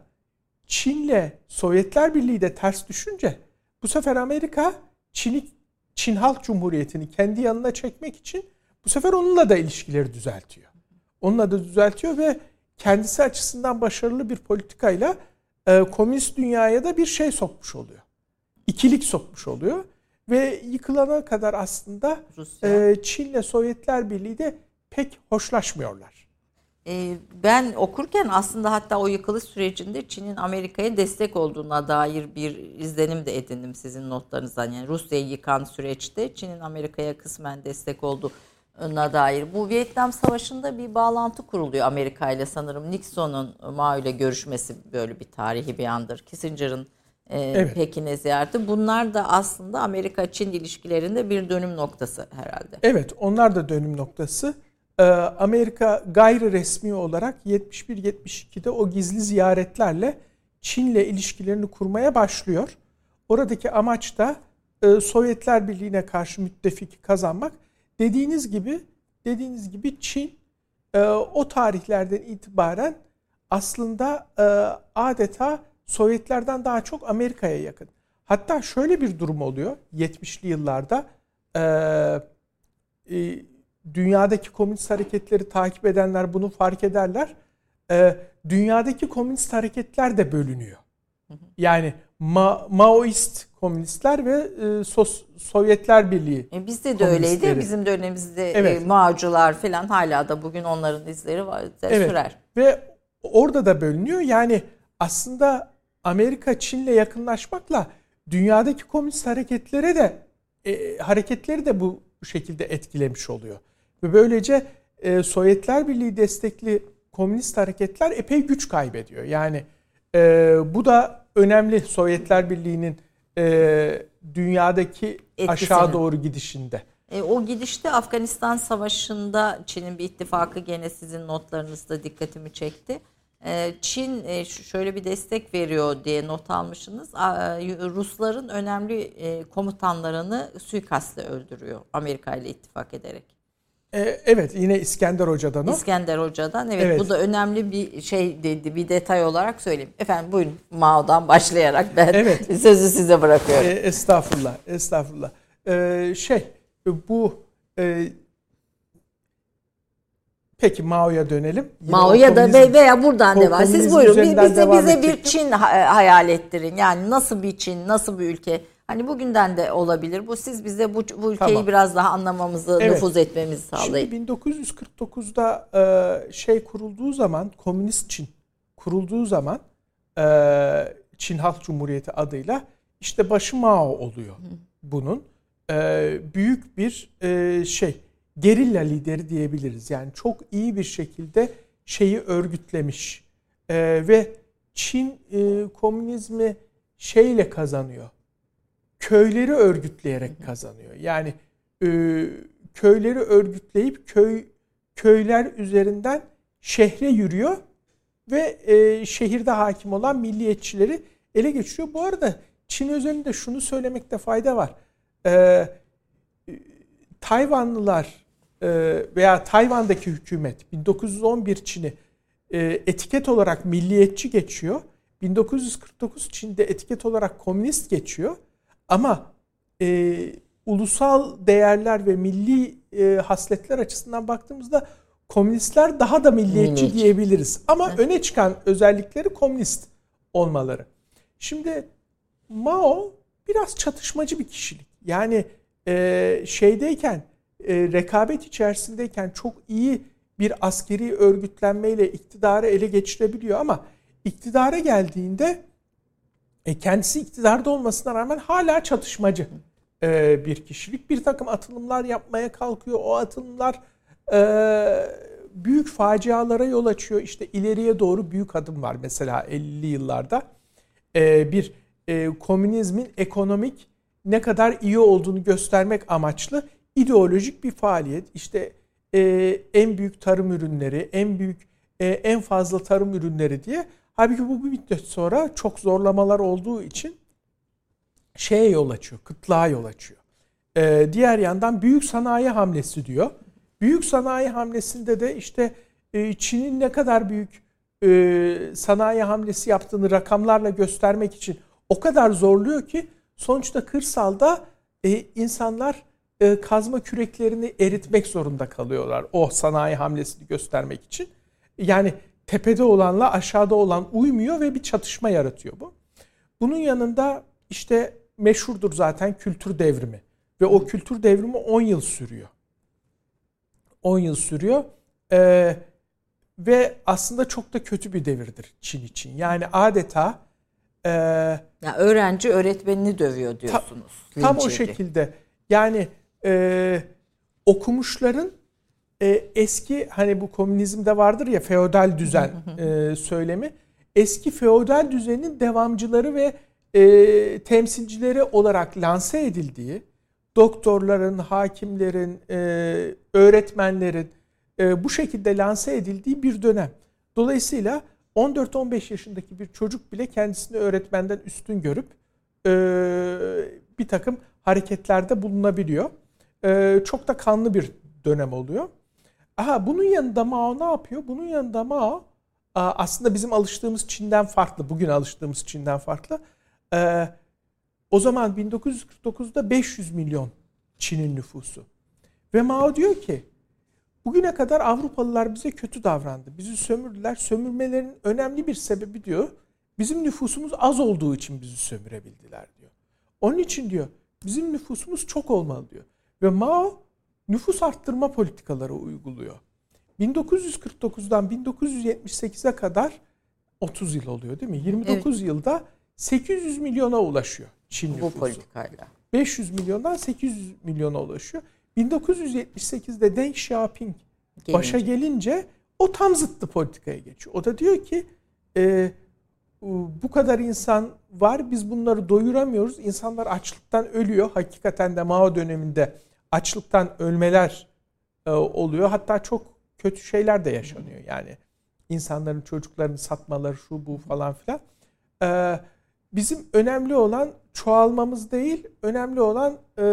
Çin'le Sovyetler Birliği de ters düşünce bu sefer Amerika Çin'i Çin Halk Cumhuriyeti'ni kendi yanına çekmek için bu sefer onunla da ilişkileri düzeltiyor. Onunla da düzeltiyor ve kendisi açısından başarılı bir politikayla e, komünist dünyaya da bir şey sokmuş oluyor. İkilik sokmuş oluyor ve yıkılana kadar aslında Rusya. e, Çin'le Sovyetler Birliği de pek hoşlaşmıyorlar. Ee, ben okurken aslında hatta o yıkılış sürecinde Çin'in Amerika'ya destek olduğuna dair bir izlenim de edindim sizin notlarınızdan. Yani Rusya'yı yıkan süreçte Çin'in Amerika'ya kısmen destek olduğuna dair. Bu Vietnam Savaşı'nda bir bağlantı kuruluyor Amerika ile sanırım. Nixon'un Mao ile görüşmesi böyle bir tarihi bir andır. Kissinger'ın e, Evet. Pekin'e ziyareti. Bunlar da aslında Amerika-Çin ilişkilerinde bir dönüm noktası herhalde. Evet onlar da dönüm noktası. Ee, Amerika gayri resmi olarak 71-72'de o gizli ziyaretlerle Çin'le ilişkilerini kurmaya başlıyor. Oradaki amaç da e, Sovyetler Birliği'ne karşı müttefik kazanmak. Dediğiniz gibi dediğiniz gibi Çin e, o tarihlerden itibaren aslında e, adeta Sovyetlerden daha çok Amerika'ya yakın. Hatta şöyle bir durum oluyor 70'li yıllarda. E, e, dünyadaki komünist hareketleri takip edenler bunu fark ederler. E, dünyadaki komünist hareketler de bölünüyor. Yani Ma- Maoist komünistler ve e, Sos- Sovyetler Birliği. E, bizde de öyleydi. Bizim dönemimizde Evet. e, Mağcular falan hala da bugün onların izleri var. Evet. Sürer. Ve orada da bölünüyor. Yani aslında Amerika Çin'le yakınlaşmakla dünyadaki komünist hareketlere de e, hareketleri de bu şekilde etkilemiş oluyor. Ve böylece e, Sovyetler Birliği destekli komünist hareketler epey güç kaybediyor. Yani e, bu da önemli Sovyetler Birliği'nin e, dünyadaki Etkisini. aşağı doğru gidişinde. E, o gidişte Afganistan Savaşı'nda Çin'in bir ittifakı gene sizin notlarınızda dikkatimi çekti. E, Çin e, şöyle bir destek veriyor diye not almışsınız. E, Rusların önemli e, komutanlarını suikastle öldürüyor Amerika ile ittifak ederek. Evet yine İskender Hoca'dan o. İskender Hoca'dan evet, Evet. bu da önemli bir şey dedi bir detay olarak söyleyeyim. Efendim buyurun Mao'dan başlayarak ben Evet. sözü size bırakıyorum. Estağfurullah, estağfurullah. E, şey, bu e, peki Mao'ya dönelim. Yine Mao'ya da ve- veya buradan devam. Siz buyurun. Bize, bize bir edecektim. Çin ha- hayal ettirin. Yani nasıl bir Çin, nasıl bir ülke? Hani bugünden de olabilir. Bu siz bize bu, bu ülkeyi Tamam. biraz daha anlamamızı, Evet. nüfuz etmemizi sağlayın. Şimdi 1949'da e, şey kurulduğu zaman, Komünist Çin kurulduğu zaman e, Çin Halk Cumhuriyeti adıyla işte başı Mao oluyor bunun. E, büyük bir e, şey, gerilla lideri diyebiliriz. Yani çok iyi bir şekilde şeyi örgütlemiş. E, ve Çin e, komünizmi şeyle kazanıyor. Köyleri örgütleyerek kazanıyor. Yani e, köyleri örgütleyip köy köyler üzerinden şehre yürüyor ve e, şehirde hakim olan milliyetçileri ele geçiriyor. Bu arada Çin özelinde şunu söylemekte fayda var. E, Tayvanlılar veya Tayvan'daki hükümet 1911 Çin'i e, etiket olarak milliyetçi geçiyor. 1949 Çin'de etiket olarak komünist geçiyor. Ama e, ulusal değerler ve milli e, hasletler açısından baktığımızda komünistler daha da milliyetçi, Milliyetçi. diyebiliriz. Ama öne çıkan özellikleri komünist olmaları. Şimdi Mao biraz çatışmacı bir kişilik. Yani e, şeydeyken e, rekabet içerisindeyken çok iyi bir askeri örgütlenmeyle iktidarı ele geçirebiliyor ama iktidara geldiğinde e, kendisi iktidarda olmasına rağmen hala çatışmacı e, bir kişilik. Bir takım atılımlar yapmaya kalkıyor. O atılımlar e, büyük facialara yol açıyor. İşte ileriye doğru büyük adım var mesela 50'li yıllarda. E, bir e, komünizmin ekonomik ne kadar iyi olduğunu göstermek amaçlı ideolojik bir faaliyet. İşte e, en büyük tarım ürünleri, en büyük e, en fazla tarım ürünleri diye. Halbuki bu bir müddet sonra çok zorlamalar olduğu için şeye yol açıyor, kıtlığa yol açıyor. E, diğer yandan büyük sanayi hamlesi diyor. Büyük sanayi hamlesinde de işte e, Çin'in ne kadar büyük e, sanayi hamlesi yaptığını rakamlarla göstermek için o kadar zorluyor ki sonuçta kırsalda e, insanlar e, kazma küreklerini eritmek zorunda kalıyorlar o sanayi hamlesini göstermek için. Yani tepede olanla aşağıda olan uymuyor ve bir çatışma yaratıyor bu. Bunun yanında işte meşhurdur zaten kültür devrimi ve o kültür devrimi 10 yıl sürüyor. 10 yıl sürüyor. Ee, ve aslında çok da kötü bir devirdir Çin için. Yani adeta e, ya öğrenci öğretmenini dövüyor diyorsunuz. Ta, tam o şekilde. Yani e, okumuşların e, eski hani bu komünizmde vardır ya feodal düzen e, söylemi. Eski feodal düzenin devamcıları ve e, temsilcileri olarak lanse edildiği doktorların, hakimlerin, e, öğretmenlerin e, bu şekilde lanse edildiği bir dönem. Dolayısıyla 14-15 yaşındaki bir çocuk bile kendisini öğretmenden üstün görüp e, bir takım hareketlerde bulunabiliyor. E, çok da kanlı bir dönem oluyor. Aha bunun yanında Mao ne yapıyor? Bunun yanında Mao aslında bizim alıştığımız Çin'den farklı, bugün alıştığımız Çin'den farklı. E, o zaman 1949'da 500 milyon Çin'in nüfusu. Ve Mao diyor ki bugüne kadar Avrupalılar bize kötü davrandı. Bizi sömürdüler. Sömürmelerin önemli bir sebebi diyor bizim nüfusumuz az olduğu için bizi sömürebildiler diyor. Onun için diyor bizim nüfusumuz çok olmalı diyor. Ve Mao nüfus arttırma politikaları uyguluyor. 1949'dan 1978'e kadar 30 yıl oluyor değil mi? 29 evet. yılda 800 milyona ulaşıyor Çin nüfusu. Bu politikayla. 500 milyondan 800 milyona ulaşıyor. 1978'de Deng Xiaoping gelince. başa gelince o tam zıttı politikaya geçiyor. O da diyor ki e, bu kadar insan var biz bunları doyuramıyoruz. İnsanlar açlıktan ölüyor. Hakikaten de Mao döneminde açlıktan ölmeler e, oluyor. Hatta çok kötü şeyler de yaşanıyor. Yani insanların çocuklarını satmaları şu bu falan filan. E, bizim önemli olan çoğalmamız değil, önemli olan e,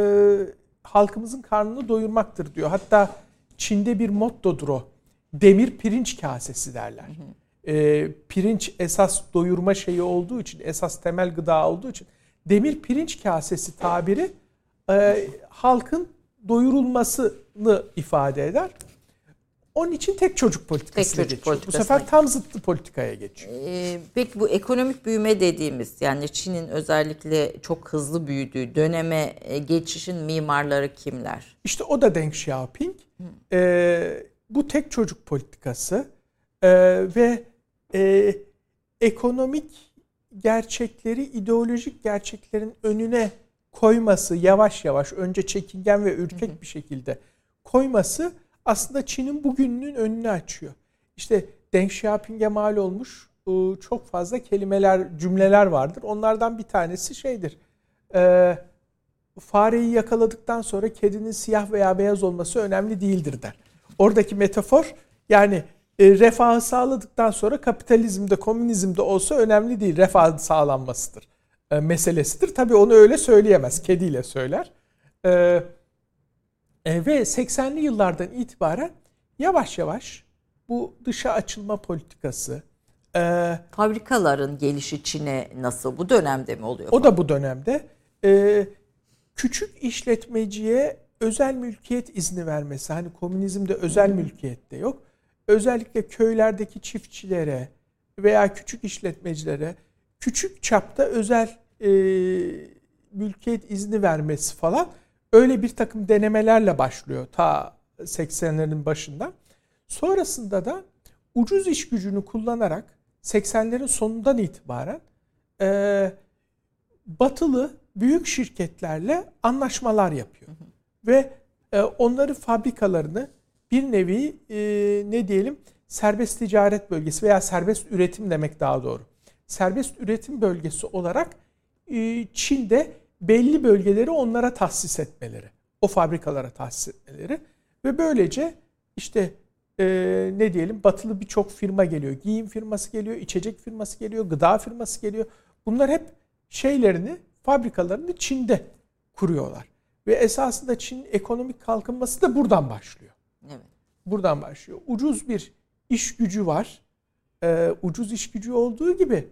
halkımızın karnını doyurmaktır diyor. Hatta Çin'de bir mottodur o. Demir pirinç kasesi derler. Hı hı. E, pirinç esas doyurma şeyi olduğu için, esas temel gıda olduğu için demir pirinç kasesi tabiri e, halkın doyurulmasını ifade eder. Onun için tek çocuk politikası tek çocuk geçiyor. Bu sefer tam zıttı politikaya geçiyor. Ee, peki bu ekonomik büyüme dediğimiz yani Çin'in özellikle çok hızlı büyüdüğü döneme e, geçişin mimarları kimler? İşte o da Deng Xiaoping. Ee, bu tek çocuk politikası ee, ve e, ekonomik gerçekleri ideolojik gerçeklerin önüne koyması yavaş yavaş önce çekingen ve ürkek bir şekilde koyması aslında Çin'in bugününün önünü açıyor. İşte Deng Xiaoping'e mal olmuş ıı, çok fazla kelimeler, cümleler vardır. Onlardan bir tanesi şeydir. E, fareyi yakaladıktan sonra kedinin siyah veya beyaz olması önemli değildir der. Oradaki metafor yani e, refahı sağladıktan sonra kapitalizmde, komünizmde olsa önemli değil. Refah sağlanmasıdır e, meselesidir. Tabii onu öyle söyleyemez. Kediyle söyler. E, e, ve 80'li yıllardan itibaren yavaş yavaş bu dışa açılma politikası, e, fabrikaların gelişi Çin'e nasıl bu dönemde mi oluyor? O da bu dönemde. E, küçük işletmeciye özel mülkiyet izni vermesi. Hani komünizmde özel mülkiyette yok. Özellikle köylerdeki çiftçilere veya küçük işletmecilere küçük çapta özel e, mülkiyet izni vermesi falan öyle bir takım denemelerle başlıyor ta 80'lerin başında. Sonrasında da ucuz iş gücünü kullanarak 80'lerin sonundan itibaren e, batılı büyük şirketlerle anlaşmalar yapıyor. Hı hı. Ve e, onları fabrikalarını bir nevi e, ne diyelim serbest ticaret bölgesi veya serbest üretim demek daha doğru. Serbest üretim bölgesi olarak e, Çin'de belli bölgeleri onlara tahsis etmeleri. O fabrikalara tahsis etmeleri. Ve böylece işte e, ne diyelim batılı birçok firma geliyor. Giyim firması geliyor, içecek firması geliyor, gıda firması geliyor. Bunlar hep şeylerini, fabrikalarını Çin'de kuruyorlar. Ve esasında Çin ekonomik kalkınması da buradan başlıyor. Evet. Buradan başlıyor. Ucuz bir iş gücü var. Ee, ucuz iş gücü olduğu gibi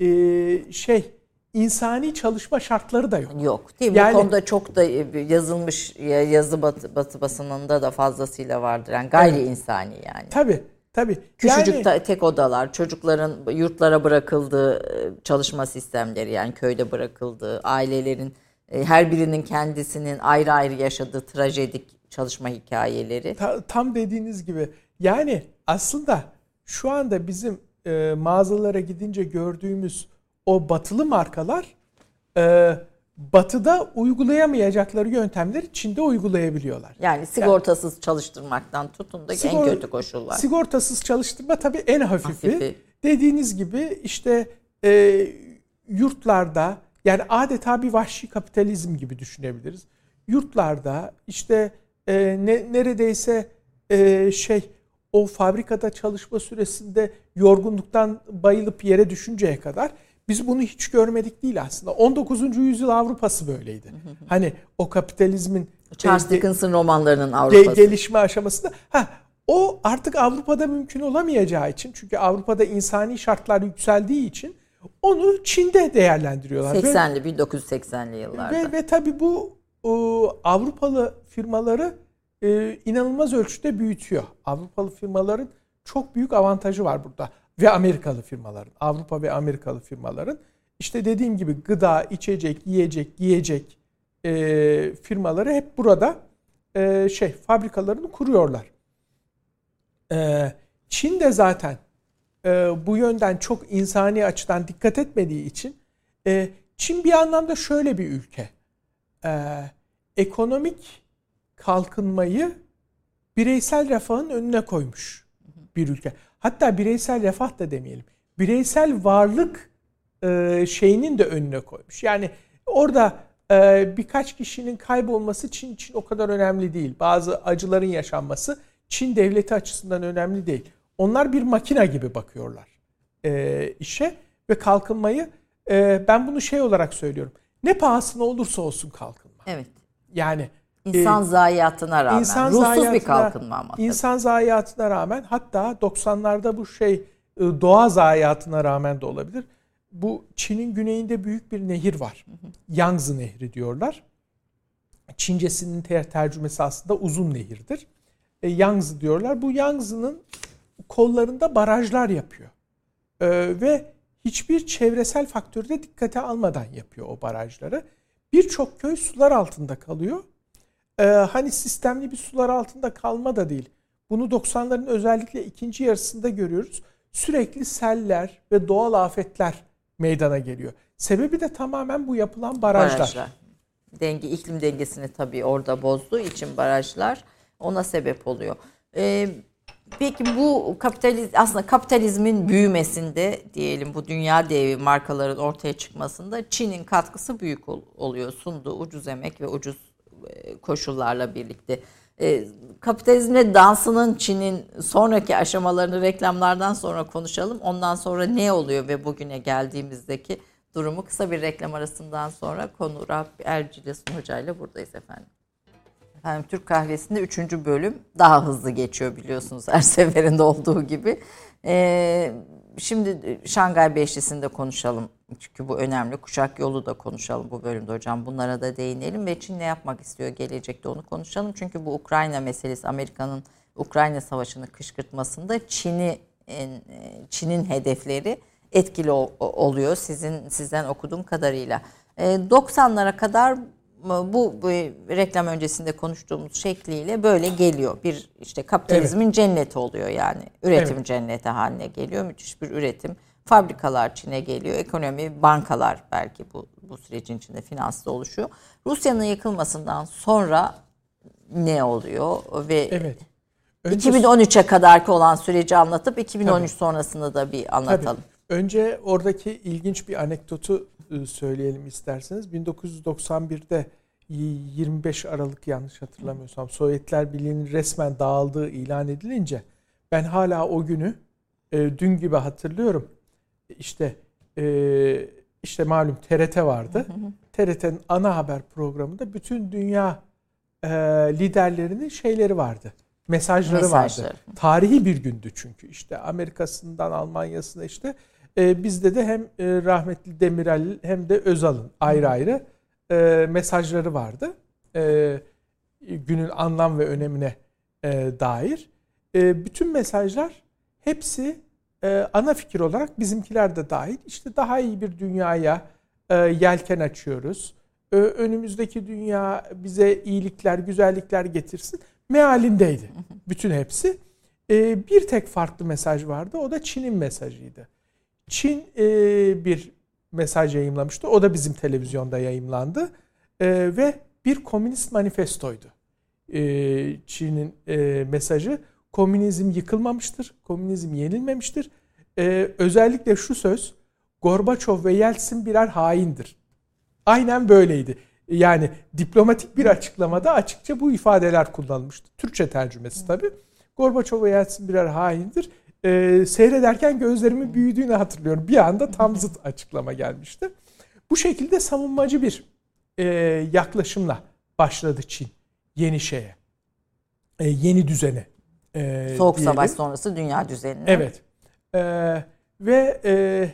e, şey insani çalışma şartları da yok. Yok değil mi? Yani, Bu konuda çok da yazılmış yazı batı, batı basınında da fazlasıyla vardır. Yani gayri evet. insani yani. Tabii. Tabii. Küçücük yani, tek odalar, çocukların yurtlara bırakıldığı e, çalışma sistemleri yani köyde bırakıldığı, ailelerin e, her birinin kendisinin ayrı ayrı yaşadığı trajedik çalışma hikayeleri. Ta, tam dediğiniz gibi. Yani aslında şu anda bizim e, mağazalara gidince gördüğümüz o batılı markalar e, batıda uygulayamayacakları yöntemleri Çin'de uygulayabiliyorlar. Yani sigortasız yani, çalıştırmaktan tutun da sigor, en kötü koşullar. Sigortasız çalıştırma tabii en hafifi. hafifi. Dediğiniz gibi işte e, yurtlarda yani adeta bir vahşi kapitalizm gibi düşünebiliriz. Yurtlarda işte e, ne, neredeyse e, şey o fabrikada çalışma süresinde yorgunluktan bayılıp yere düşünceye kadar biz bunu hiç görmedik değil aslında. 19. yüzyıl Avrupa'sı böyleydi. hani o kapitalizmin Charles Dickens'ın romanlarının Avrupa'sı. gelişme aşamasında ha o artık Avrupa'da mümkün olamayacağı için çünkü Avrupa'da insani şartlar yükseldiği için onu Çin'de değerlendiriyorlar. 80'li 1980'li yıllarda. Ve, ve tabii bu Avrupalı firmaları e, inanılmaz ölçüde büyütüyor. Avrupalı firmaların çok büyük avantajı var burada ve Amerikalı firmaların, Avrupa ve Amerikalı firmaların işte dediğim gibi gıda, içecek, yiyecek, giyecek e, firmaları hep burada e, şey fabrikalarını kuruyorlar. E, Çin de zaten e, bu yönden çok insani açıdan dikkat etmediği için e, Çin bir anlamda şöyle bir ülke. E, ekonomik kalkınmayı bireysel refahın önüne koymuş bir ülke. Hatta bireysel refah da demeyelim. Bireysel varlık e, şeyinin de önüne koymuş. Yani orada e, birkaç kişinin kaybolması Çin için o kadar önemli değil. Bazı acıların yaşanması Çin devleti açısından önemli değil. Onlar bir makina gibi bakıyorlar e, işe ve kalkınmayı. E, ben bunu şey olarak söylüyorum. Ne pahasına olursa olsun kalkınma. Evet. Yani İnsan e, zayiatına rağmen. İnsan Ruhsuz zayiatına, bir kalkınma ama. Tabii. İnsan zayiatına rağmen hatta 90'larda bu şey e, doğa zayiatına rağmen de olabilir. Bu Çin'in güneyinde büyük bir nehir var. Yangtze Nehri diyorlar. Çincesinin ter tercümesi aslında uzun nehirdir. E, Yangtze diyorlar. Bu Yangtze'nin kollarında barajlar yapıyor. E, ve hiçbir çevresel faktörü de dikkate almadan yapıyor o barajları. Birçok köy sular altında kalıyor e, hani sistemli bir sular altında kalma da değil. Bunu 90'ların özellikle ikinci yarısında görüyoruz. Sürekli seller ve doğal afetler meydana geliyor. Sebebi de tamamen bu yapılan barajlar. barajlar. Denge, iklim dengesini tabii orada bozduğu için barajlar ona sebep oluyor. Ee, peki bu kapitaliz aslında kapitalizmin büyümesinde diyelim bu dünya devi markaların ortaya çıkmasında Çin'in katkısı büyük oluyor. Sunduğu ucuz emek ve ucuz koşullarla birlikte. E, kapitalizmle dansının Çin'in sonraki aşamalarını reklamlardan sonra konuşalım. Ondan sonra ne oluyor ve bugüne geldiğimizdeki durumu kısa bir reklam arasından sonra konu Rabbi Ercilesun Hoca ile buradayız efendim. Efendim Türk kahvesinde 3. bölüm daha hızlı geçiyor biliyorsunuz her seferinde olduğu gibi. Ee, şimdi Şangay Beşlisi'nde konuşalım. Çünkü bu önemli. Kuşak yolu da konuşalım bu bölümde hocam. Bunlara da değinelim ve Çin ne yapmak istiyor gelecekte onu konuşalım. Çünkü bu Ukrayna meselesi Amerika'nın Ukrayna savaşını kışkırtmasında Çin'i Çin'in hedefleri etkili oluyor. Sizin sizden okuduğum kadarıyla. 90'lara kadar bu, bu reklam öncesinde konuştuğumuz şekliyle böyle geliyor. Bir işte kapitalizmin evet. cenneti oluyor yani. Üretim evet. cenneti haline geliyor. Müthiş bir üretim. Fabrikalar Çin'e geliyor. Ekonomi, bankalar belki bu, bu sürecin içinde finanslı oluşuyor. Rusya'nın yıkılmasından sonra ne oluyor ve evet. Önce, 2013'e kadarki olan süreci anlatıp 2013 tabii. sonrasını da bir anlatalım. Tabii. Önce oradaki ilginç bir anekdotu e, söyleyelim isterseniz. 1991'de 25 Aralık yanlış hatırlamıyorsam Sovyetler Birliği'nin resmen dağıldığı ilan edilince ben hala o günü e, dün gibi hatırlıyorum. İşte e, işte malum TRT vardı. TRT'nin ana haber programında bütün dünya e, liderlerinin şeyleri vardı. Mesajları, mesajları vardı. Tarihi bir gündü çünkü. İşte Amerika'sından Almanya'sına işte e, bizde de hem e, rahmetli Demirel hem de Özal'ın ayrı ayrı e, mesajları vardı. E, günün anlam ve önemine e, dair. E, bütün mesajlar hepsi e, ana fikir olarak bizimkiler de dahil. İşte daha iyi bir dünyaya e, yelken açıyoruz. E, önümüzdeki dünya bize iyilikler, güzellikler getirsin. Mealindeydi bütün hepsi. E, bir tek farklı mesaj vardı. O da Çin'in mesajıydı. Çin e, bir mesaj yayınlamıştı. O da bizim televizyonda yayınlandı. E, ve bir komünist manifestoydu. E, Çin'in e, mesajı komünizm yıkılmamıştır, komünizm yenilmemiştir. E, özellikle şu söz, Gorbaçov ve Yeltsin birer haindir. Aynen böyleydi. Yani diplomatik bir açıklamada açıkça bu ifadeler kullanılmıştı. Türkçe tercümesi tabii. Gorbaçov ve Yeltsin birer haindir e, seyrederken gözlerimin büyüdüğünü hatırlıyorum. Bir anda tam zıt açıklama gelmişti. Bu şekilde savunmacı bir e, yaklaşımla başladı Çin yeni şeye, e, yeni düzene. E, Soğuk diyelim. Savaş sonrası dünya düzenine. Evet. E, ve e,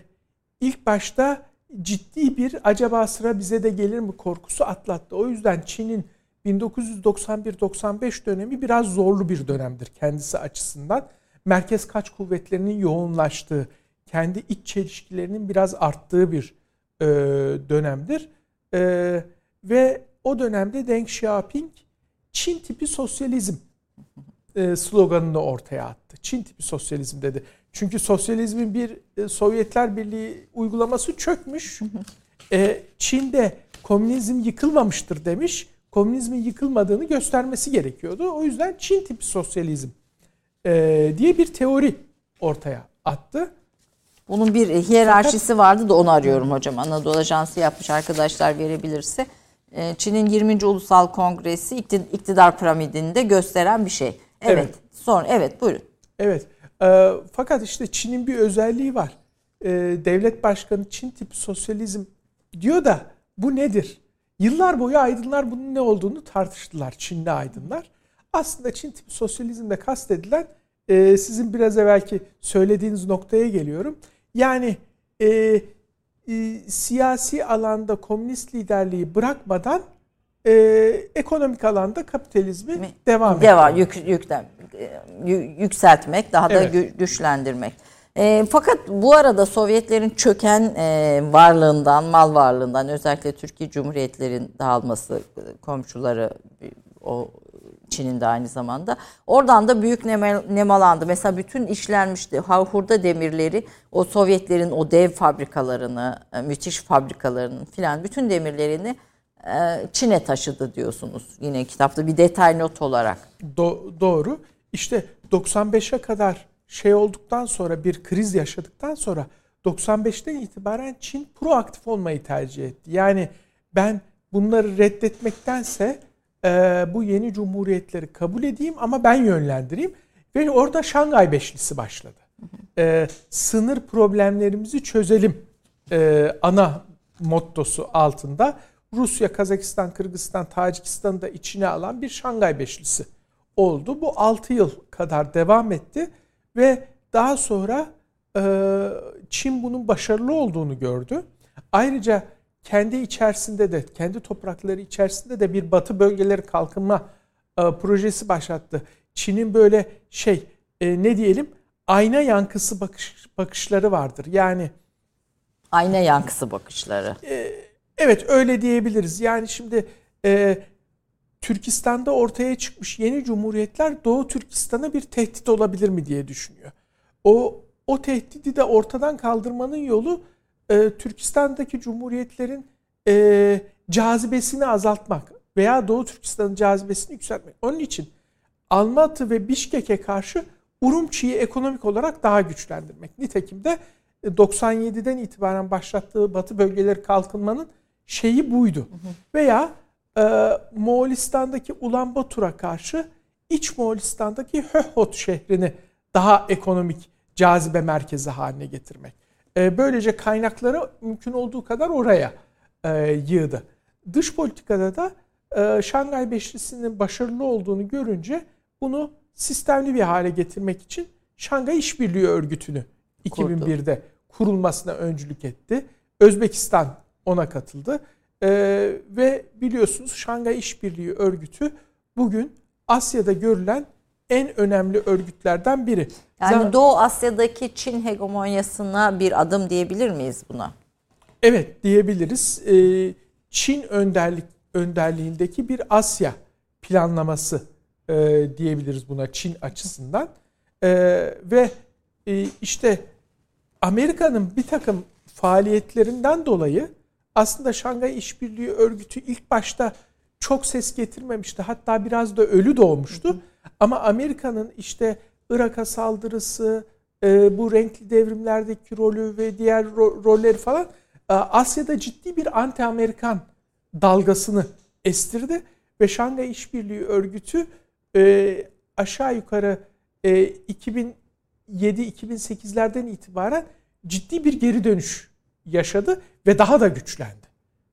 ilk başta ciddi bir acaba sıra bize de gelir mi korkusu atlattı. O yüzden Çin'in 1991-95 dönemi biraz zorlu bir dönemdir kendisi açısından merkez kaç kuvvetlerinin yoğunlaştığı, kendi iç çelişkilerinin biraz arttığı bir e, dönemdir. E, ve o dönemde Deng Xiaoping Çin tipi sosyalizm e, sloganını ortaya attı. Çin tipi sosyalizm dedi. Çünkü sosyalizmin bir e, Sovyetler Birliği uygulaması çökmüş. E, Çin'de komünizm yıkılmamıştır demiş. Komünizmin yıkılmadığını göstermesi gerekiyordu. O yüzden Çin tipi sosyalizm e, diye bir teori ortaya attı. Bunun bir hiyerarşisi Fakat, vardı da onu arıyorum hocam. Anadolu Ajansı yapmış arkadaşlar verebilirse. E, Çin'in 20. Ulusal Kongresi iktidar piramidinde gösteren bir şey. Evet. evet. Sonra evet buyurun. Evet. E, fakat işte Çin'in bir özelliği var. E, devlet başkanı Çin tipi sosyalizm diyor da bu nedir? Yıllar boyu aydınlar bunun ne olduğunu tartıştılar Çinli aydınlar. Aslında Çin tipi sosyalizmde kastedilen e, sizin biraz evvelki söylediğiniz noktaya geliyorum. Yani e, e, siyasi alanda komünist liderliği bırakmadan e, ekonomik alanda kapitalizmi Mi? devam devam yük, yüklen, yükseltmek, daha da evet. güçlendirmek. E, fakat bu arada Sovyetlerin çöken e, varlığından, mal varlığından özellikle Türkiye Cumhuriyetlerin dağılması, komşuları o Çin'in de aynı zamanda. Oradan da büyük nemalandı. Mesela bütün işlenmişti hurda demirleri o Sovyetlerin o dev fabrikalarını, e, müthiş fabrikalarının filan bütün demirlerini e, Çin'e taşıdı diyorsunuz. Yine kitapta bir detay not olarak. Do- doğru. İşte 95'e kadar şey olduktan sonra bir kriz yaşadıktan sonra 95'ten itibaren Çin proaktif olmayı tercih etti. Yani ben bunları reddetmektense e, bu yeni cumhuriyetleri kabul edeyim ama ben yönlendireyim. Ve orada Şangay Beşlisi başladı. E, sınır problemlerimizi çözelim e, ana mottosu altında Rusya, Kazakistan, Kırgızistan, Tacikistan'ı da içine alan bir Şangay Beşlisi oldu. Bu 6 yıl kadar devam etti ve daha sonra e, Çin bunun başarılı olduğunu gördü. Ayrıca kendi içerisinde de, kendi toprakları içerisinde de bir batı bölgeleri kalkınma e, projesi başlattı. Çin'in böyle şey e, ne diyelim ayna yankısı bakış bakışları vardır. Yani ayna yankısı bakışları. E, evet öyle diyebiliriz. Yani şimdi e, Türkistan'da ortaya çıkmış yeni cumhuriyetler Doğu Türkistan'a bir tehdit olabilir mi diye düşünüyor. O o tehdidi de ortadan kaldırmanın yolu e, Türkistan'daki cumhuriyetlerin e, cazibesini azaltmak veya Doğu Türkistan'ın cazibesini yükseltmek. Onun için Almatı ve Bişkek'e karşı Urumçi'yi ekonomik olarak daha güçlendirmek. Nitekim de 97'den e, itibaren başlattığı Batı bölgeleri kalkınmanın şeyi buydu. Hı hı. Veya e, Moğolistan'daki Ulan Batur'a karşı İç Moğolistan'daki Höhot şehrini daha ekonomik cazibe merkezi haline getirmek. E, böylece kaynakları mümkün olduğu kadar oraya e, yığdı. Dış politikada da e, Şangay Beşlisi'nin başarılı olduğunu görünce bunu sistemli bir hale getirmek için Şangay İşbirliği Örgütü'nü 2001'de kurulmasına öncülük etti. Özbekistan ona katıldı. Ve biliyorsunuz Şangay İşbirliği Örgütü bugün Asya'da görülen en önemli örgütlerden biri. Yani Zaten, Doğu Asya'daki Çin hegemonyasına bir adım diyebilir miyiz buna? Evet diyebiliriz. Ee, Çin önderlik önderliğindeki bir Asya planlaması e, diyebiliriz buna Çin açısından. E, ve e, işte Amerika'nın bir takım faaliyetlerinden dolayı aslında Şangay İşbirliği Örgütü ilk başta çok ses getirmemişti. Hatta biraz da ölü doğmuştu. Hı hı. Ama Amerika'nın işte Irak'a saldırısı, e, bu renkli devrimlerdeki rolü ve diğer ro- rolleri falan e, Asya'da ciddi bir anti-Amerikan dalgasını estirdi ve Şangay İşbirliği Örgütü e, aşağı yukarı e, 2007-2008'lerden itibaren ciddi bir geri dönüş yaşadı ve daha da güçlendi.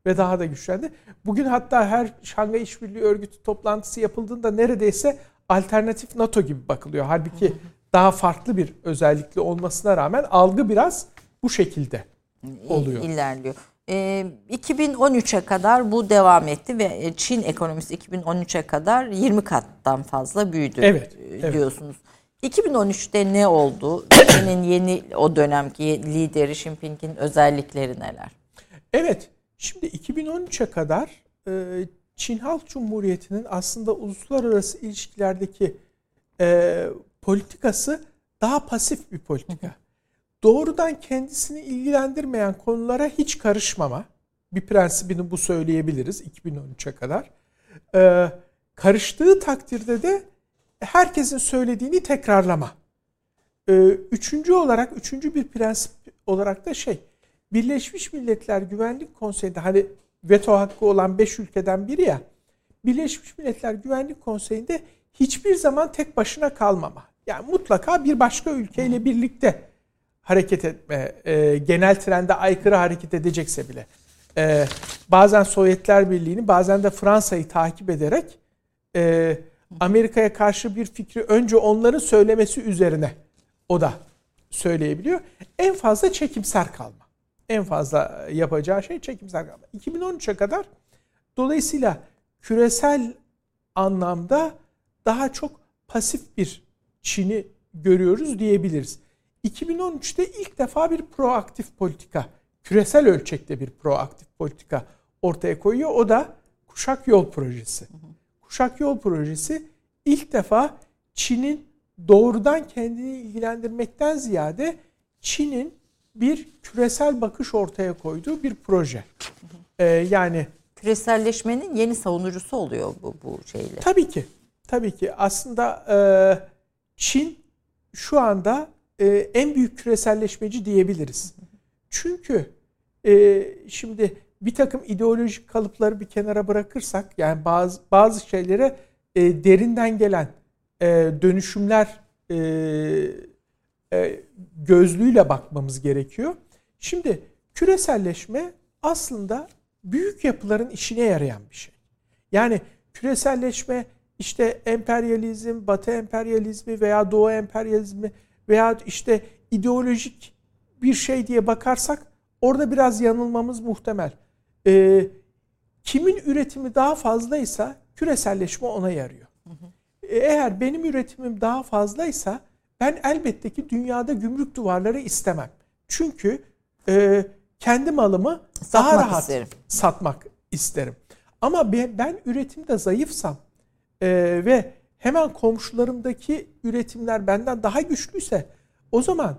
Ve daha da güçlendi. Bugün hatta her Şangay İşbirliği Örgütü toplantısı yapıldığında neredeyse alternatif NATO gibi bakılıyor. Halbuki daha farklı bir özellikli olmasına rağmen algı biraz bu şekilde oluyor. İlerliyor. 2013'e kadar bu devam etti ve Çin ekonomisi 2013'e kadar 20 kattan fazla büyüdü evet, diyorsunuz. Evet. 2013'te ne oldu? Çin'in yeni o dönemki lideri Xi Jinping'in özellikleri neler? Evet. Şimdi 2013'e kadar Çin Halk Cumhuriyeti'nin aslında uluslararası ilişkilerdeki politikası daha pasif bir politika doğrudan kendisini ilgilendirmeyen konulara hiç karışmama bir prensibini bu söyleyebiliriz 2013'e kadar. Ee, karıştığı takdirde de herkesin söylediğini tekrarlama. Ee, üçüncü olarak, üçüncü bir prensip olarak da şey, Birleşmiş Milletler Güvenlik Konseyi'nde hani veto hakkı olan beş ülkeden biri ya, Birleşmiş Milletler Güvenlik Konseyi'nde hiçbir zaman tek başına kalmama. Yani mutlaka bir başka ülkeyle birlikte hareket etme, e, genel trende aykırı hareket edecekse bile e, bazen Sovyetler Birliği'ni bazen de Fransa'yı takip ederek e, Amerika'ya karşı bir fikri önce onların söylemesi üzerine o da söyleyebiliyor. En fazla çekimser kalma. En fazla yapacağı şey çekimser kalma. 2013'e kadar dolayısıyla küresel anlamda daha çok pasif bir Çin'i görüyoruz diyebiliriz. 2013'te ilk defa bir proaktif politika, küresel ölçekte bir proaktif politika ortaya koyuyor. O da Kuşak Yol Projesi. Kuşak Yol Projesi ilk defa Çin'in doğrudan kendini ilgilendirmekten ziyade Çin'in bir küresel bakış ortaya koyduğu bir proje. Ee, yani küreselleşmenin yeni savunucusu oluyor bu bu şeyle. Tabii ki. Tabii ki. Aslında e, Çin şu anda e, en büyük küreselleşmeci diyebiliriz. Çünkü e, şimdi bir takım ideolojik kalıpları bir kenara bırakırsak yani bazı bazı şeylere e, derinden gelen e, dönüşümler e, gözlüğüyle bakmamız gerekiyor. Şimdi küreselleşme aslında büyük yapıların işine yarayan bir şey. Yani küreselleşme işte emperyalizm, batı emperyalizmi veya doğu emperyalizmi veya işte ideolojik bir şey diye bakarsak orada biraz yanılmamız muhtemel. Ee, kimin üretimi daha fazlaysa küreselleşme ona yarıyor. Hı hı. Eğer benim üretimim daha fazlaysa ben elbette ki dünyada gümrük duvarları istemem. Çünkü e, kendi malımı satmak daha rahat isterim. satmak isterim. Ama ben üretimde zayıfsam e, ve hemen komşularımdaki üretimler benden daha güçlüyse o zaman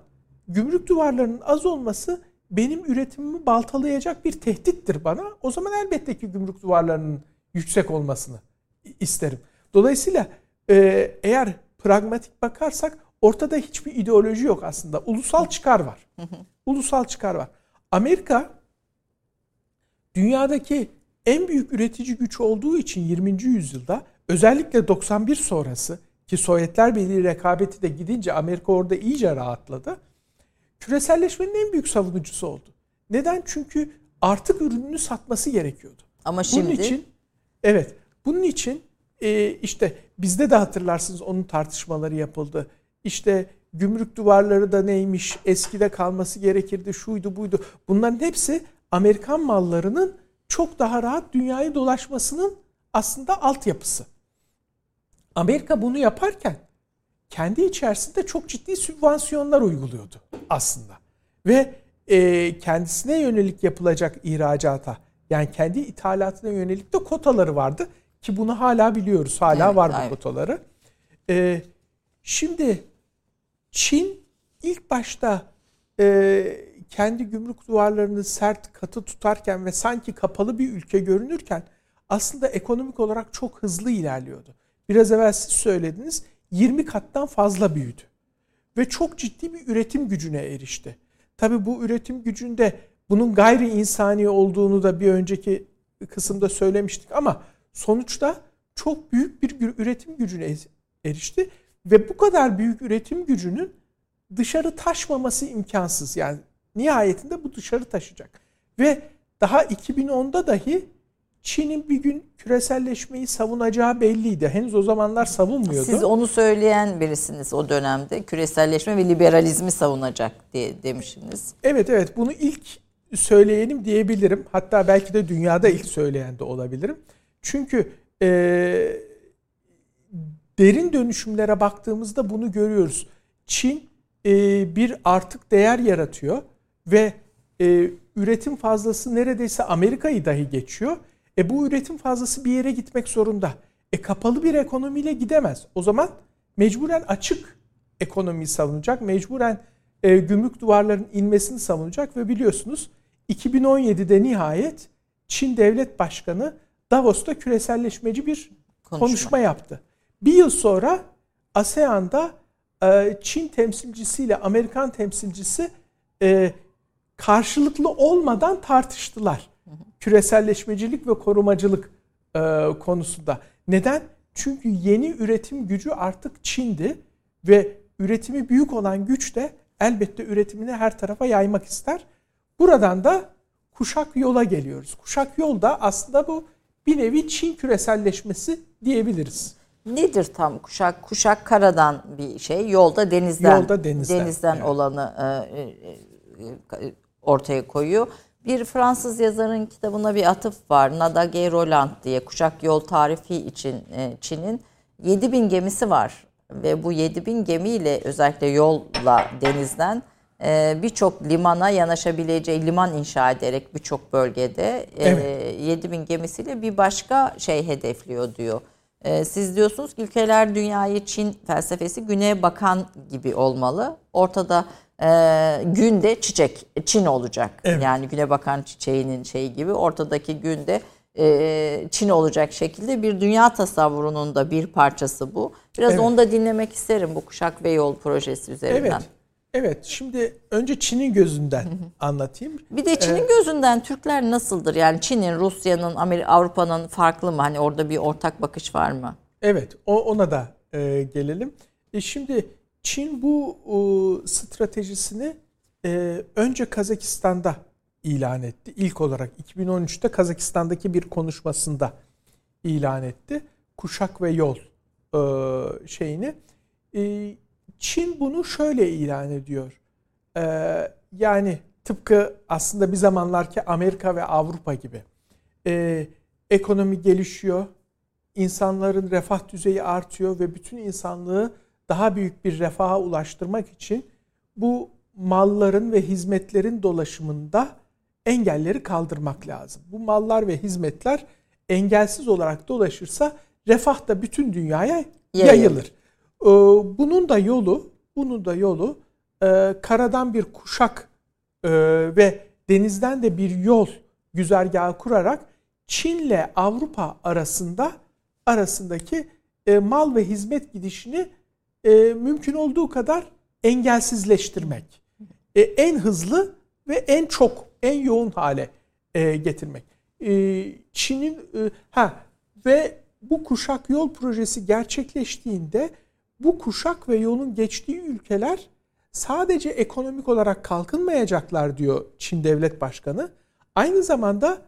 gümrük duvarlarının az olması benim üretimimi baltalayacak bir tehdittir bana. O zaman elbette ki gümrük duvarlarının yüksek olmasını isterim. Dolayısıyla e, eğer pragmatik bakarsak ortada hiçbir ideoloji yok aslında. Ulusal çıkar var. Ulusal çıkar var. Amerika dünyadaki en büyük üretici güç olduğu için 20. yüzyılda özellikle 91 sonrası ki Sovyetler Birliği rekabeti de gidince Amerika orada iyice rahatladı. Küreselleşmenin en büyük savunucusu oldu. Neden? Çünkü artık ürününü satması gerekiyordu. Ama şimdi bunun için evet, bunun için e, işte bizde de hatırlarsınız onun tartışmaları yapıldı. İşte gümrük duvarları da neymiş, eskide kalması gerekirdi, şuydu buydu. Bunların hepsi Amerikan mallarının çok daha rahat dünyayı dolaşmasının aslında altyapısı. Amerika bunu yaparken kendi içerisinde çok ciddi sübvansiyonlar uyguluyordu aslında. Ve e, kendisine yönelik yapılacak ihracata yani kendi ithalatına yönelik de kotaları vardı. Ki bunu hala biliyoruz. Hala evet, var bu evet. kotaları. E, şimdi Çin ilk başta e, kendi gümrük duvarlarını sert katı tutarken ve sanki kapalı bir ülke görünürken aslında ekonomik olarak çok hızlı ilerliyordu. Biraz evvel siz söylediniz 20 kattan fazla büyüdü. Ve çok ciddi bir üretim gücüne erişti. Tabi bu üretim gücünde bunun gayri insani olduğunu da bir önceki kısımda söylemiştik ama sonuçta çok büyük bir üretim gücüne erişti ve bu kadar büyük üretim gücünün dışarı taşmaması imkansız. Yani nihayetinde bu dışarı taşıyacak. Ve daha 2010'da dahi Çin'in bir gün küreselleşmeyi savunacağı belliydi. Henüz o zamanlar savunmuyordu. Siz onu söyleyen birisiniz o dönemde. Küreselleşme ve liberalizmi savunacak diye demişsiniz. Evet evet bunu ilk söyleyenim diyebilirim. Hatta belki de dünyada ilk söyleyen de olabilirim. Çünkü e, derin dönüşümlere baktığımızda bunu görüyoruz. Çin e, bir artık değer yaratıyor ve e, üretim fazlası neredeyse Amerika'yı dahi geçiyor. E bu üretim fazlası bir yere gitmek zorunda. E kapalı bir ekonomiyle gidemez. O zaman mecburen açık ekonomiyi savunacak. Mecburen e, gümrük duvarlarının inmesini savunacak ve biliyorsunuz 2017'de nihayet Çin Devlet Başkanı Davos'ta küreselleşmeci bir konuşma, konuşma yaptı. Bir yıl sonra ASEAN'da e, Çin temsilcisiyle Amerikan temsilcisi e, karşılıklı olmadan tartıştılar. Küreselleşmecilik ve korumacılık e, konusunda. Neden? Çünkü yeni üretim gücü artık Çin'di ve üretimi büyük olan güç de elbette üretimini her tarafa yaymak ister. Buradan da kuşak yola geliyoruz. Kuşak yolda aslında bu bir nevi Çin küreselleşmesi diyebiliriz. Nedir tam kuşak? Kuşak karadan bir şey, yolda denizden. Yolda denizden. Denizden evet. olanı e, e, e ortaya koyuyor. Bir Fransız yazarın kitabına bir atıf var. Nada Gay Roland diye kuşak yol tarifi için e, Çin'in 7000 gemisi var. Ve bu 7000 gemiyle özellikle yolla denizden e, birçok limana yanaşabileceği liman inşa ederek birçok bölgede e, evet. 7000 gemisiyle bir başka şey hedefliyor diyor. Siz diyorsunuz ki ülkeler dünyayı Çin felsefesi güneye bakan gibi olmalı. Ortada e, günde çiçek Çin olacak. Evet. Yani güne bakan çiçeğinin şeyi gibi ortadaki günde e, Çin olacak şekilde bir dünya tasavvurunun da bir parçası bu. Biraz evet. onu da dinlemek isterim bu Kuşak ve Yol projesi üzerinden. Evet. Evet, şimdi önce Çin'in gözünden anlatayım. Bir de Çin'in ee, gözünden Türkler nasıldır? Yani Çin'in, Rusya'nın, Avrupa'nın farklı mı? Hani orada bir ortak bakış var mı? Evet, o, ona da e, gelelim. E şimdi Çin bu e, stratejisini e, önce Kazakistan'da ilan etti. İlk olarak 2013'te Kazakistan'daki bir konuşmasında ilan etti. Kuşak ve yol e, şeyini. E, Çin bunu şöyle ilan ediyor. E, yani tıpkı aslında bir zamanlarki Amerika ve Avrupa gibi. E, ekonomi gelişiyor, insanların refah düzeyi artıyor ve bütün insanlığı daha büyük bir refaha ulaştırmak için bu malların ve hizmetlerin dolaşımında engelleri kaldırmak lazım. Bu mallar ve hizmetler engelsiz olarak dolaşırsa refah da bütün dünyaya yayılır. yayılır. Ee, bunun da yolu, bunun da yolu e, karadan bir kuşak e, ve denizden de bir yol güzergahı kurarak Çin'le Avrupa arasında arasındaki e, mal ve hizmet gidişini mümkün olduğu kadar engelsizleştirmek. en hızlı ve en çok, en yoğun hale getirmek. Çin'in ha ve bu kuşak yol projesi gerçekleştiğinde bu kuşak ve yolun geçtiği ülkeler sadece ekonomik olarak kalkınmayacaklar diyor Çin Devlet Başkanı. Aynı zamanda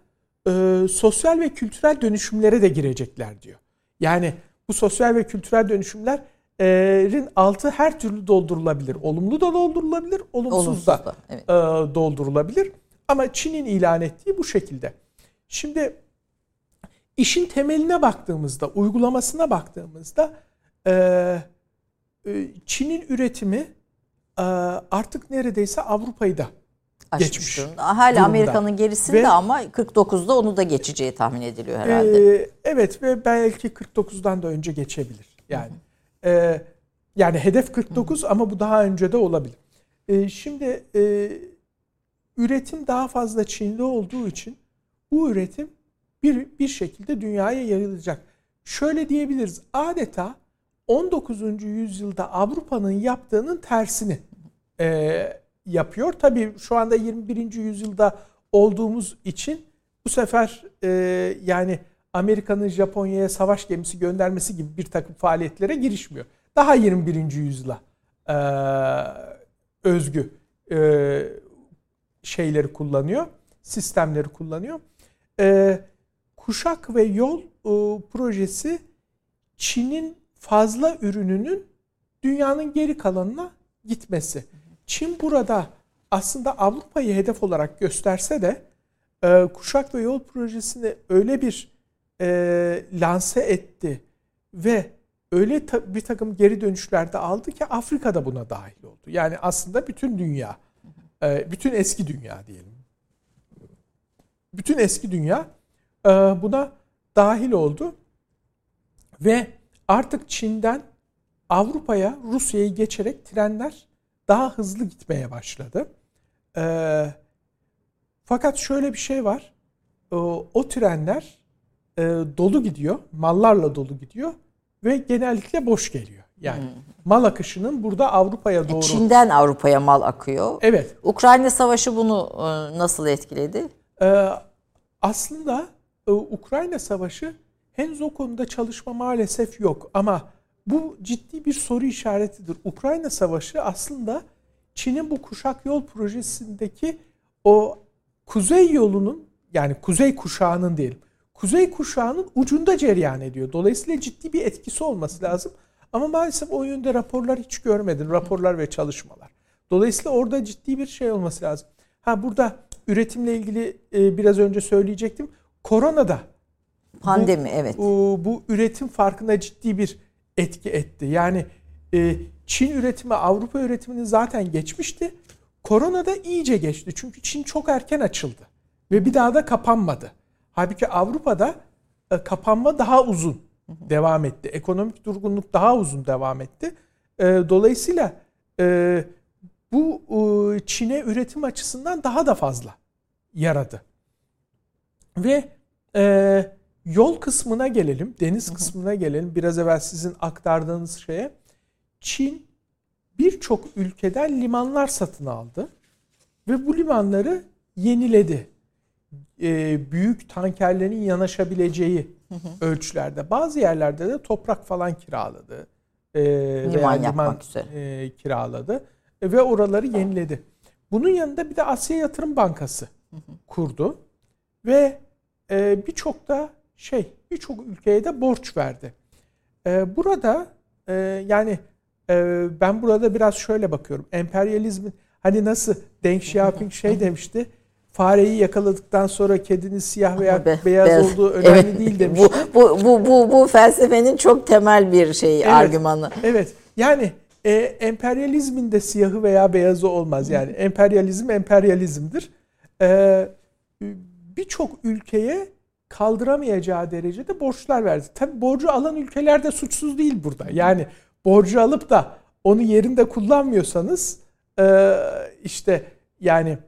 e, sosyal ve kültürel dönüşümlere de girecekler diyor. Yani bu sosyal ve kültürel dönüşümlerin altı her türlü doldurulabilir. Olumlu da doldurulabilir, olumsuz, olumsuz da, da evet. e, doldurulabilir. Ama Çin'in ilan ettiği bu şekilde. Şimdi işin temeline baktığımızda, uygulamasına baktığımızda e, Çin'in üretimi e, artık neredeyse Avrupa'yı da geçmiş. Hala Amerika'nın gerisinde ve, ama 49'da onu da geçeceği tahmin ediliyor herhalde. E, evet ve belki 49'dan da önce geçebilir. Yani e, yani hedef 49 Hı. ama bu daha önce de olabilir. E, şimdi e, üretim daha fazla Çin'de olduğu için bu üretim bir bir şekilde dünyaya yayılacak. Şöyle diyebiliriz. Adeta 19. yüzyılda Avrupa'nın yaptığının tersini e, yapıyor. Tabii şu anda 21. yüzyılda olduğumuz için bu sefer e, yani Amerika'nın Japonya'ya savaş gemisi göndermesi gibi bir takım faaliyetlere girişmiyor. Daha 21. yüzyıla e, özgü e, şeyleri kullanıyor, sistemleri kullanıyor. E, Kuşak ve Yol e, projesi Çin'in fazla ürününün dünyanın geri kalanına gitmesi. Çin burada aslında Avrupa'yı hedef olarak gösterse de e, Kuşak ve Yol projesini öyle bir e, lanse etti ve öyle ta, bir takım geri dönüşlerde aldı ki Afrika da buna dahil oldu. Yani aslında bütün dünya, e, bütün eski dünya diyelim. Bütün eski dünya e, buna dahil oldu ve artık Çin'den Avrupa'ya, Rusya'yı geçerek trenler daha hızlı gitmeye başladı. E, fakat şöyle bir şey var. O, o trenler e, dolu gidiyor, mallarla dolu gidiyor ve genellikle boş geliyor. Yani hmm. mal akışının burada Avrupa'ya e, doğru. Çin'den Avrupa'ya mal akıyor. Evet. Ukrayna Savaşı bunu e, nasıl etkiledi? Ee, aslında e, Ukrayna Savaşı henüz o konuda çalışma maalesef yok ama bu ciddi bir soru işaretidir. Ukrayna Savaşı aslında Çin'in bu kuşak yol projesindeki o kuzey yolunun yani kuzey kuşağının diyelim. Kuzey kuşağının ucunda cereyan ediyor. Dolayısıyla ciddi bir etkisi olması lazım. Ama maalesef o yönde raporlar hiç görmedim. Raporlar ve çalışmalar. Dolayısıyla orada ciddi bir şey olması lazım. Ha burada üretimle ilgili e, biraz önce söyleyecektim. Korona da pandemi bu, evet. Bu, bu üretim farkında ciddi bir etki etti. Yani e, Çin üretimi Avrupa üretimini zaten geçmişti. Korona da iyice geçti. Çünkü Çin çok erken açıldı ve bir daha da kapanmadı. Halbuki Avrupa'da e, kapanma daha uzun devam etti. Ekonomik durgunluk daha uzun devam etti. E, dolayısıyla e, bu e, Çin'e üretim açısından daha da fazla yaradı. Ve e, yol kısmına gelelim, deniz kısmına gelelim. Biraz evvel sizin aktardığınız şeye. Çin birçok ülkeden limanlar satın aldı ve bu limanları yeniledi. E, büyük tankerlerin yanaşabileceği ölçülerde. Bazı yerlerde de toprak falan kiraladı. E, liman veya liman e, kiraladı e, ve oraları yeniledi. Bunun yanında bir de Asya Yatırım Bankası kurdu ve e, birçok da şey birçok ülkeye de borç verdi. E, burada e, yani e, ben burada biraz şöyle bakıyorum. Emperyalizmin hani nasıl Deng Xiaoping şey demişti. Fareyi yakaladıktan sonra kedinin siyah veya Be, beyaz, beyaz olduğu önemli evet. değil demiş. Bu, bu bu bu bu felsefenin çok temel bir şey evet, argümanı. Evet. Yani e, emperyalizmin de siyahı veya beyazı olmaz. Yani emperyalizm emperyalizmdir. E, birçok ülkeye kaldıramayacağı derecede borçlar verdi. Tabi borcu alan ülkeler de suçsuz değil burada. Yani borcu alıp da onu yerinde kullanmıyorsanız e, işte yani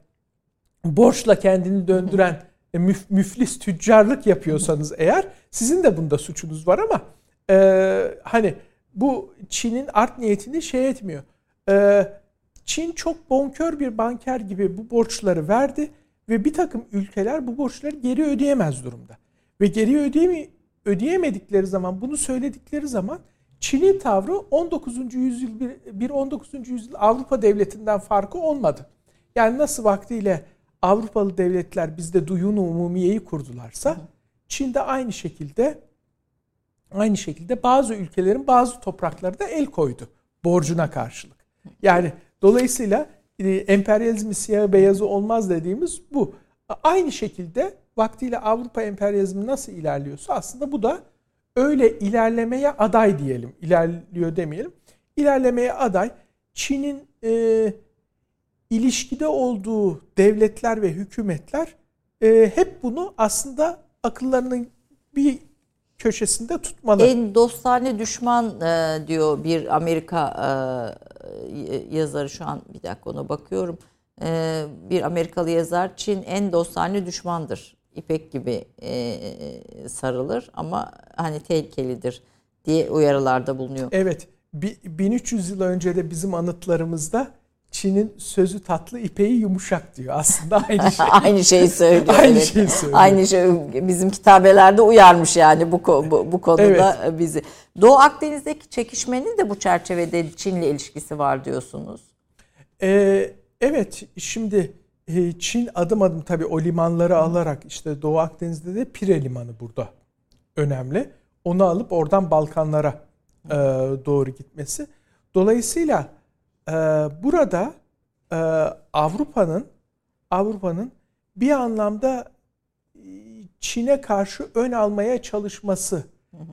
borçla kendini döndüren e, müf, müflis tüccarlık yapıyorsanız eğer sizin de bunda suçunuz var ama e, hani bu Çin'in art niyetini şey etmiyor. Çin çok bonkör bir banker gibi bu borçları verdi ve bir takım ülkeler bu borçları geri ödeyemez durumda. Ve geri ödeyemi, ödeyemedikleri zaman bunu söyledikleri zaman Çin'in tavrı 19. yüzyıl bir, bir 19. yüzyıl Avrupa devletinden farkı olmadı. Yani nasıl vaktiyle Avrupalı devletler bizde duyunu umumiyeyi kurdularsa Çin'de aynı şekilde aynı şekilde bazı ülkelerin bazı toprakları da el koydu borcuna karşılık. Yani dolayısıyla emperyalizmi siyah beyazı olmaz dediğimiz bu. Aynı şekilde vaktiyle Avrupa emperyalizmi nasıl ilerliyorsa aslında bu da öyle ilerlemeye aday diyelim. İlerliyor demeyelim. İlerlemeye aday. Çin'in e, ilişkide olduğu devletler ve hükümetler e, hep bunu aslında akıllarının bir köşesinde tutmalı. En dostane düşman e, diyor bir Amerika e, yazarı şu an bir dakika ona bakıyorum. E, bir Amerikalı yazar Çin en dostane düşmandır. İpek gibi e, sarılır ama hani tehlikelidir diye uyarılarda bulunuyor. Evet. 1300 yıl önce de bizim anıtlarımızda Çin'in sözü tatlı, ipeği yumuşak diyor. Aslında aynı şey. aynı şeyi söylüyor. aynı evet. şeyi söylüyor. Aynı şey bizim kitabelerde uyarmış yani bu bu, bu konuda evet. bizi. Doğu Akdeniz'deki çekişmenin de bu çerçevede Çin'le ilişkisi var diyorsunuz. Ee, evet, şimdi e, Çin adım adım tabii o limanları alarak işte Doğu Akdeniz'de de Pire Limanı burada önemli. Onu alıp oradan Balkanlara e, doğru gitmesi. Dolayısıyla ee, burada e, Avrupa'nın Avrupa'nın bir anlamda e, Çin'e karşı ön almaya çalışması,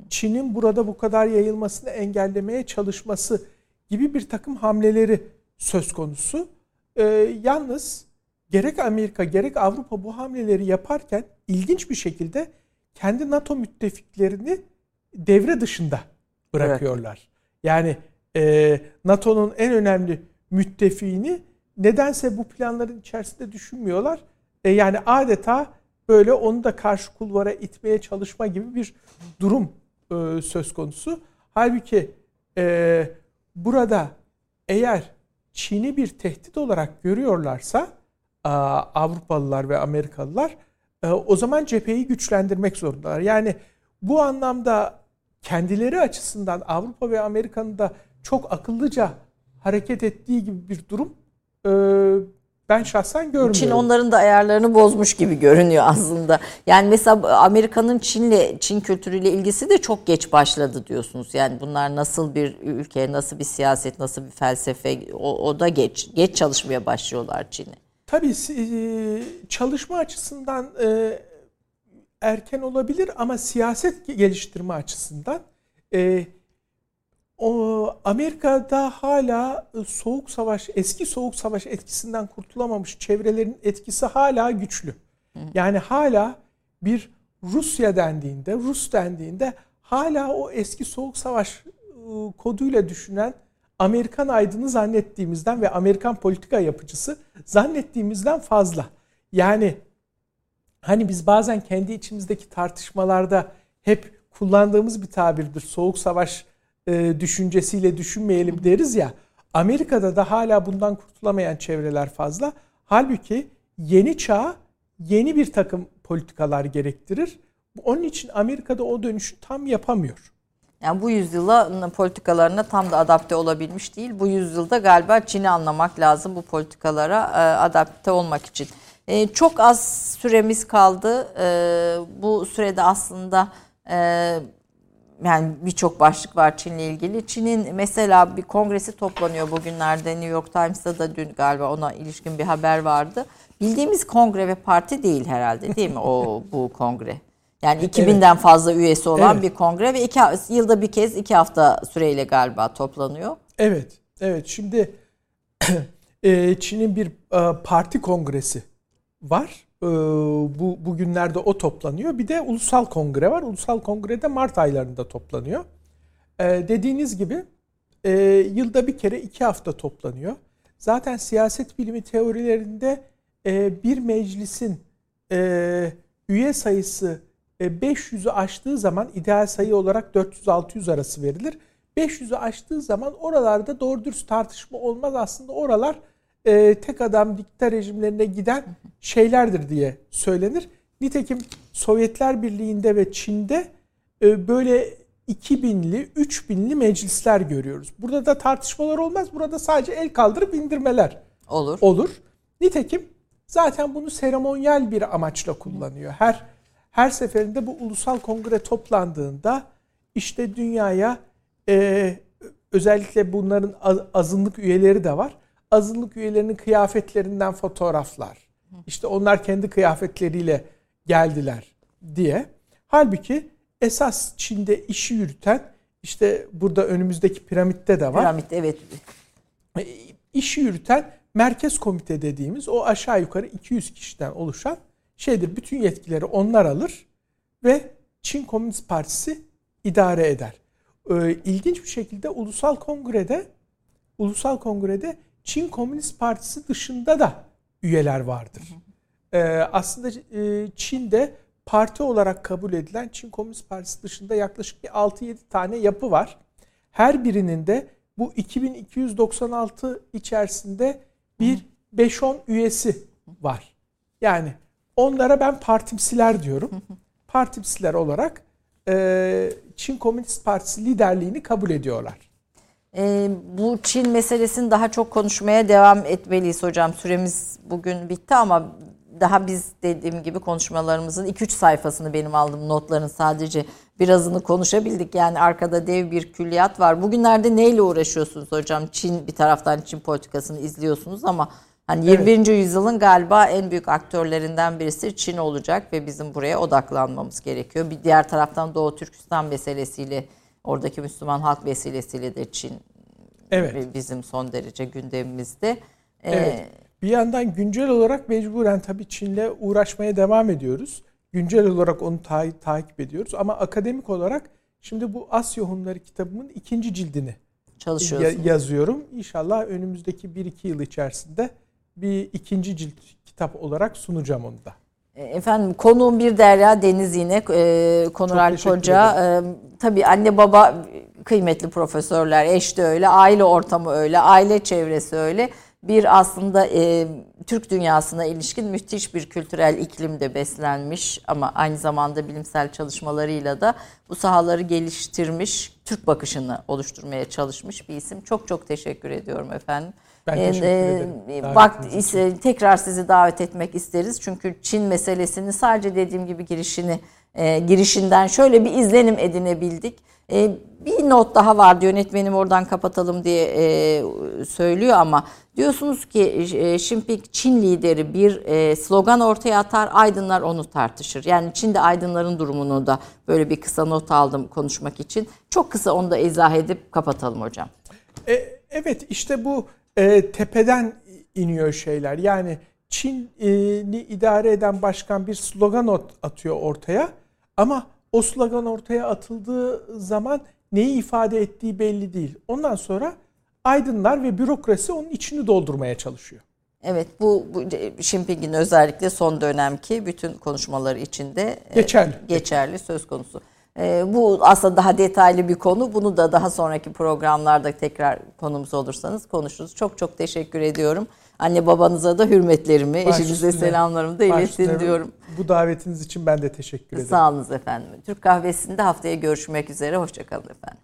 Çin'in burada bu kadar yayılmasını engellemeye çalışması gibi bir takım hamleleri söz konusu. Ee, yalnız gerek Amerika gerek Avrupa bu hamleleri yaparken ilginç bir şekilde kendi NATO müttefiklerini devre dışında bırakıyorlar. Evet. Yani e, NATO'nun en önemli müttefiğini nedense bu planların içerisinde düşünmüyorlar. E, yani adeta böyle onu da karşı kulvara itmeye çalışma gibi bir durum e, söz konusu. Halbuki burada eğer Çin'i bir tehdit olarak görüyorlarsa Avrupalılar ve Amerikalılar o zaman cepheyi güçlendirmek zorundalar. Yani bu anlamda kendileri açısından Avrupa ve Amerika'nın da çok akıllıca hareket ettiği gibi bir durum e, ben şahsen görmüyorum. Çin onların da ayarlarını bozmuş gibi görünüyor aslında. Yani mesela Amerika'nın Çin'le Çin kültürüyle ilgisi de çok geç başladı diyorsunuz. Yani bunlar nasıl bir ülke, nasıl bir siyaset, nasıl bir felsefe o, o da geç geç çalışmaya başlıyorlar Çin'i. Tabii e, çalışma açısından e, erken olabilir ama siyaset geliştirme açısından Amerika'da hala e, soğuk savaş, eski soğuk savaş etkisinden kurtulamamış çevrelerin etkisi hala güçlü. Yani hala bir Rusya dendiğinde, Rus dendiğinde hala o eski soğuk savaş e, koduyla düşünen Amerikan aydını zannettiğimizden ve Amerikan politika yapıcısı zannettiğimizden fazla. Yani hani biz bazen kendi içimizdeki tartışmalarda hep kullandığımız bir tabirdir. Soğuk savaş e, düşüncesiyle düşünmeyelim deriz ya. Amerika'da da hala bundan kurtulamayan çevreler fazla. Halbuki yeni çağ yeni bir takım politikalar gerektirir. Onun için Amerika'da o dönüşü tam yapamıyor. Yani bu yüzyıla politikalarına tam da adapte olabilmiş değil. Bu yüzyılda galiba Çin'i anlamak lazım bu politikalara e, adapte olmak için. E, çok az süremiz kaldı. Bu sürede aslında yani birçok başlık var Çin'le ilgili. Çin'in mesela bir kongresi toplanıyor bugünlerde New York Times'ta da dün galiba ona ilişkin bir haber vardı. Bildiğimiz kongre ve parti değil herhalde değil mi o bu kongre? Yani 2000'den evet. fazla üyesi olan evet. bir kongre ve iki, yılda bir kez iki hafta süreyle galiba toplanıyor. Evet, evet. Şimdi e, Çin'in bir e, parti kongresi var. Bu bugünlerde o toplanıyor. Bir de ulusal kongre var. Ulusal kongrede Mart aylarında toplanıyor. E, dediğiniz gibi e, yılda bir kere iki hafta toplanıyor. Zaten siyaset bilimi teorilerinde e, bir meclisin e, üye sayısı e, 500'ü aştığı zaman ideal sayı olarak 400-600 arası verilir. 500'ü aştığı zaman oralarda doğru dürüst tartışma olmaz. Aslında oralar e, tek adam dikta rejimlerine giden şeylerdir diye söylenir. Nitekim Sovyetler Birliği'nde ve Çin'de e, böyle 2000'li, 3000'li meclisler görüyoruz. Burada da tartışmalar olmaz. Burada sadece el kaldırıp indirmeler olur. Olur. Nitekim zaten bunu seremonyal bir amaçla kullanıyor. Her her seferinde bu ulusal kongre toplandığında işte dünyaya e, özellikle bunların azınlık üyeleri de var. Azınlık üyelerinin kıyafetlerinden fotoğraflar. İşte onlar kendi kıyafetleriyle geldiler diye. Halbuki esas Çin'de işi yürüten işte burada önümüzdeki piramitte de var. Piramit evet. E, işi yürüten merkez komite dediğimiz o aşağı yukarı 200 kişiden oluşan şeydir. Bütün yetkileri onlar alır ve Çin Komünist Partisi idare eder. Ee, ilginç bir şekilde ulusal kongrede ulusal kongrede Çin Komünist Partisi dışında da üyeler vardır. Ee, aslında e, Çin'de parti olarak kabul edilen Çin Komünist Partisi dışında yaklaşık bir 6-7 tane yapı var. Her birinin de bu 2296 içerisinde bir 5-10 üyesi var. Yani onlara ben partimsiler diyorum. Partimsiler olarak e, Çin Komünist Partisi liderliğini kabul ediyorlar. E, bu Çin meselesini daha çok konuşmaya devam etmeliyiz hocam. Süremiz bugün bitti ama daha biz dediğim gibi konuşmalarımızın 2-3 sayfasını benim aldığım notların sadece birazını konuşabildik. Yani arkada dev bir külliyat var. Bugünlerde neyle uğraşıyorsunuz hocam? Çin bir taraftan Çin politikasını izliyorsunuz ama hani 21. Evet. yüzyılın galiba en büyük aktörlerinden birisi Çin olacak ve bizim buraya odaklanmamız gerekiyor. Bir diğer taraftan Doğu Türkistan meselesiyle oradaki Müslüman halk vesilesiyle de Çin evet. bizim son derece gündemimizde. Evet. Ee, bir yandan güncel olarak mecburen tabii Çin'le uğraşmaya devam ediyoruz. Güncel olarak onu ta- takip ediyoruz ama akademik olarak şimdi bu Asya Hunları kitabımın ikinci cildini ya- yazıyorum. İnşallah önümüzdeki 1-2 yıl içerisinde bir ikinci cilt kitap olarak sunacağım onu da. E, efendim konuğum bir Derya Deniz yine e, Konural Hoca. E, tabii anne baba kıymetli profesörler, eş de öyle, aile ortamı öyle, aile çevresi öyle bir aslında e, Türk dünyasına ilişkin müthiş bir kültürel iklimde beslenmiş ama aynı zamanda bilimsel çalışmalarıyla da bu sahaları geliştirmiş, Türk bakışını oluşturmaya çalışmış bir isim. Çok çok teşekkür ediyorum efendim. Ben ee, ederim. Vakt, ise, tekrar sizi davet etmek isteriz. Çünkü Çin meselesini sadece dediğim gibi girişini e, girişinden şöyle bir izlenim edinebildik. E, bir not daha vardı yönetmenim oradan kapatalım diye e, söylüyor ama diyorsunuz ki e, Jinping Çin lideri bir e, slogan ortaya atar aydınlar onu tartışır. Yani Çin'de aydınların durumunu da böyle bir kısa not aldım konuşmak için. Çok kısa onu da izah edip kapatalım hocam. E, evet işte bu e, tepeden iniyor şeyler. Yani Çin'i idare eden başkan bir slogan atıyor ortaya ama o slogan ortaya atıldığı zaman neyi ifade ettiği belli değil. Ondan sonra aydınlar ve bürokrasi onun içini doldurmaya çalışıyor. Evet bu, bu Jinping'in özellikle son dönemki bütün konuşmaları içinde e, geçerli, geçerli söz konusu. E, bu aslında daha detaylı bir konu. Bunu da daha sonraki programlarda tekrar konumuz olursanız konuşuruz. Çok çok teşekkür ediyorum. Anne babanıza da hürmetlerimi, Baş eşinize üstüne. selamlarımı da iletin diyorum. Bu davetiniz için ben de teşekkür ederim. Sağ olunuz efendim. Türk Kahvesi'nde haftaya görüşmek üzere. Hoşçakalın efendim.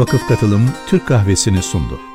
Vakıf Katılım Türk Kahvesi'ni sundu.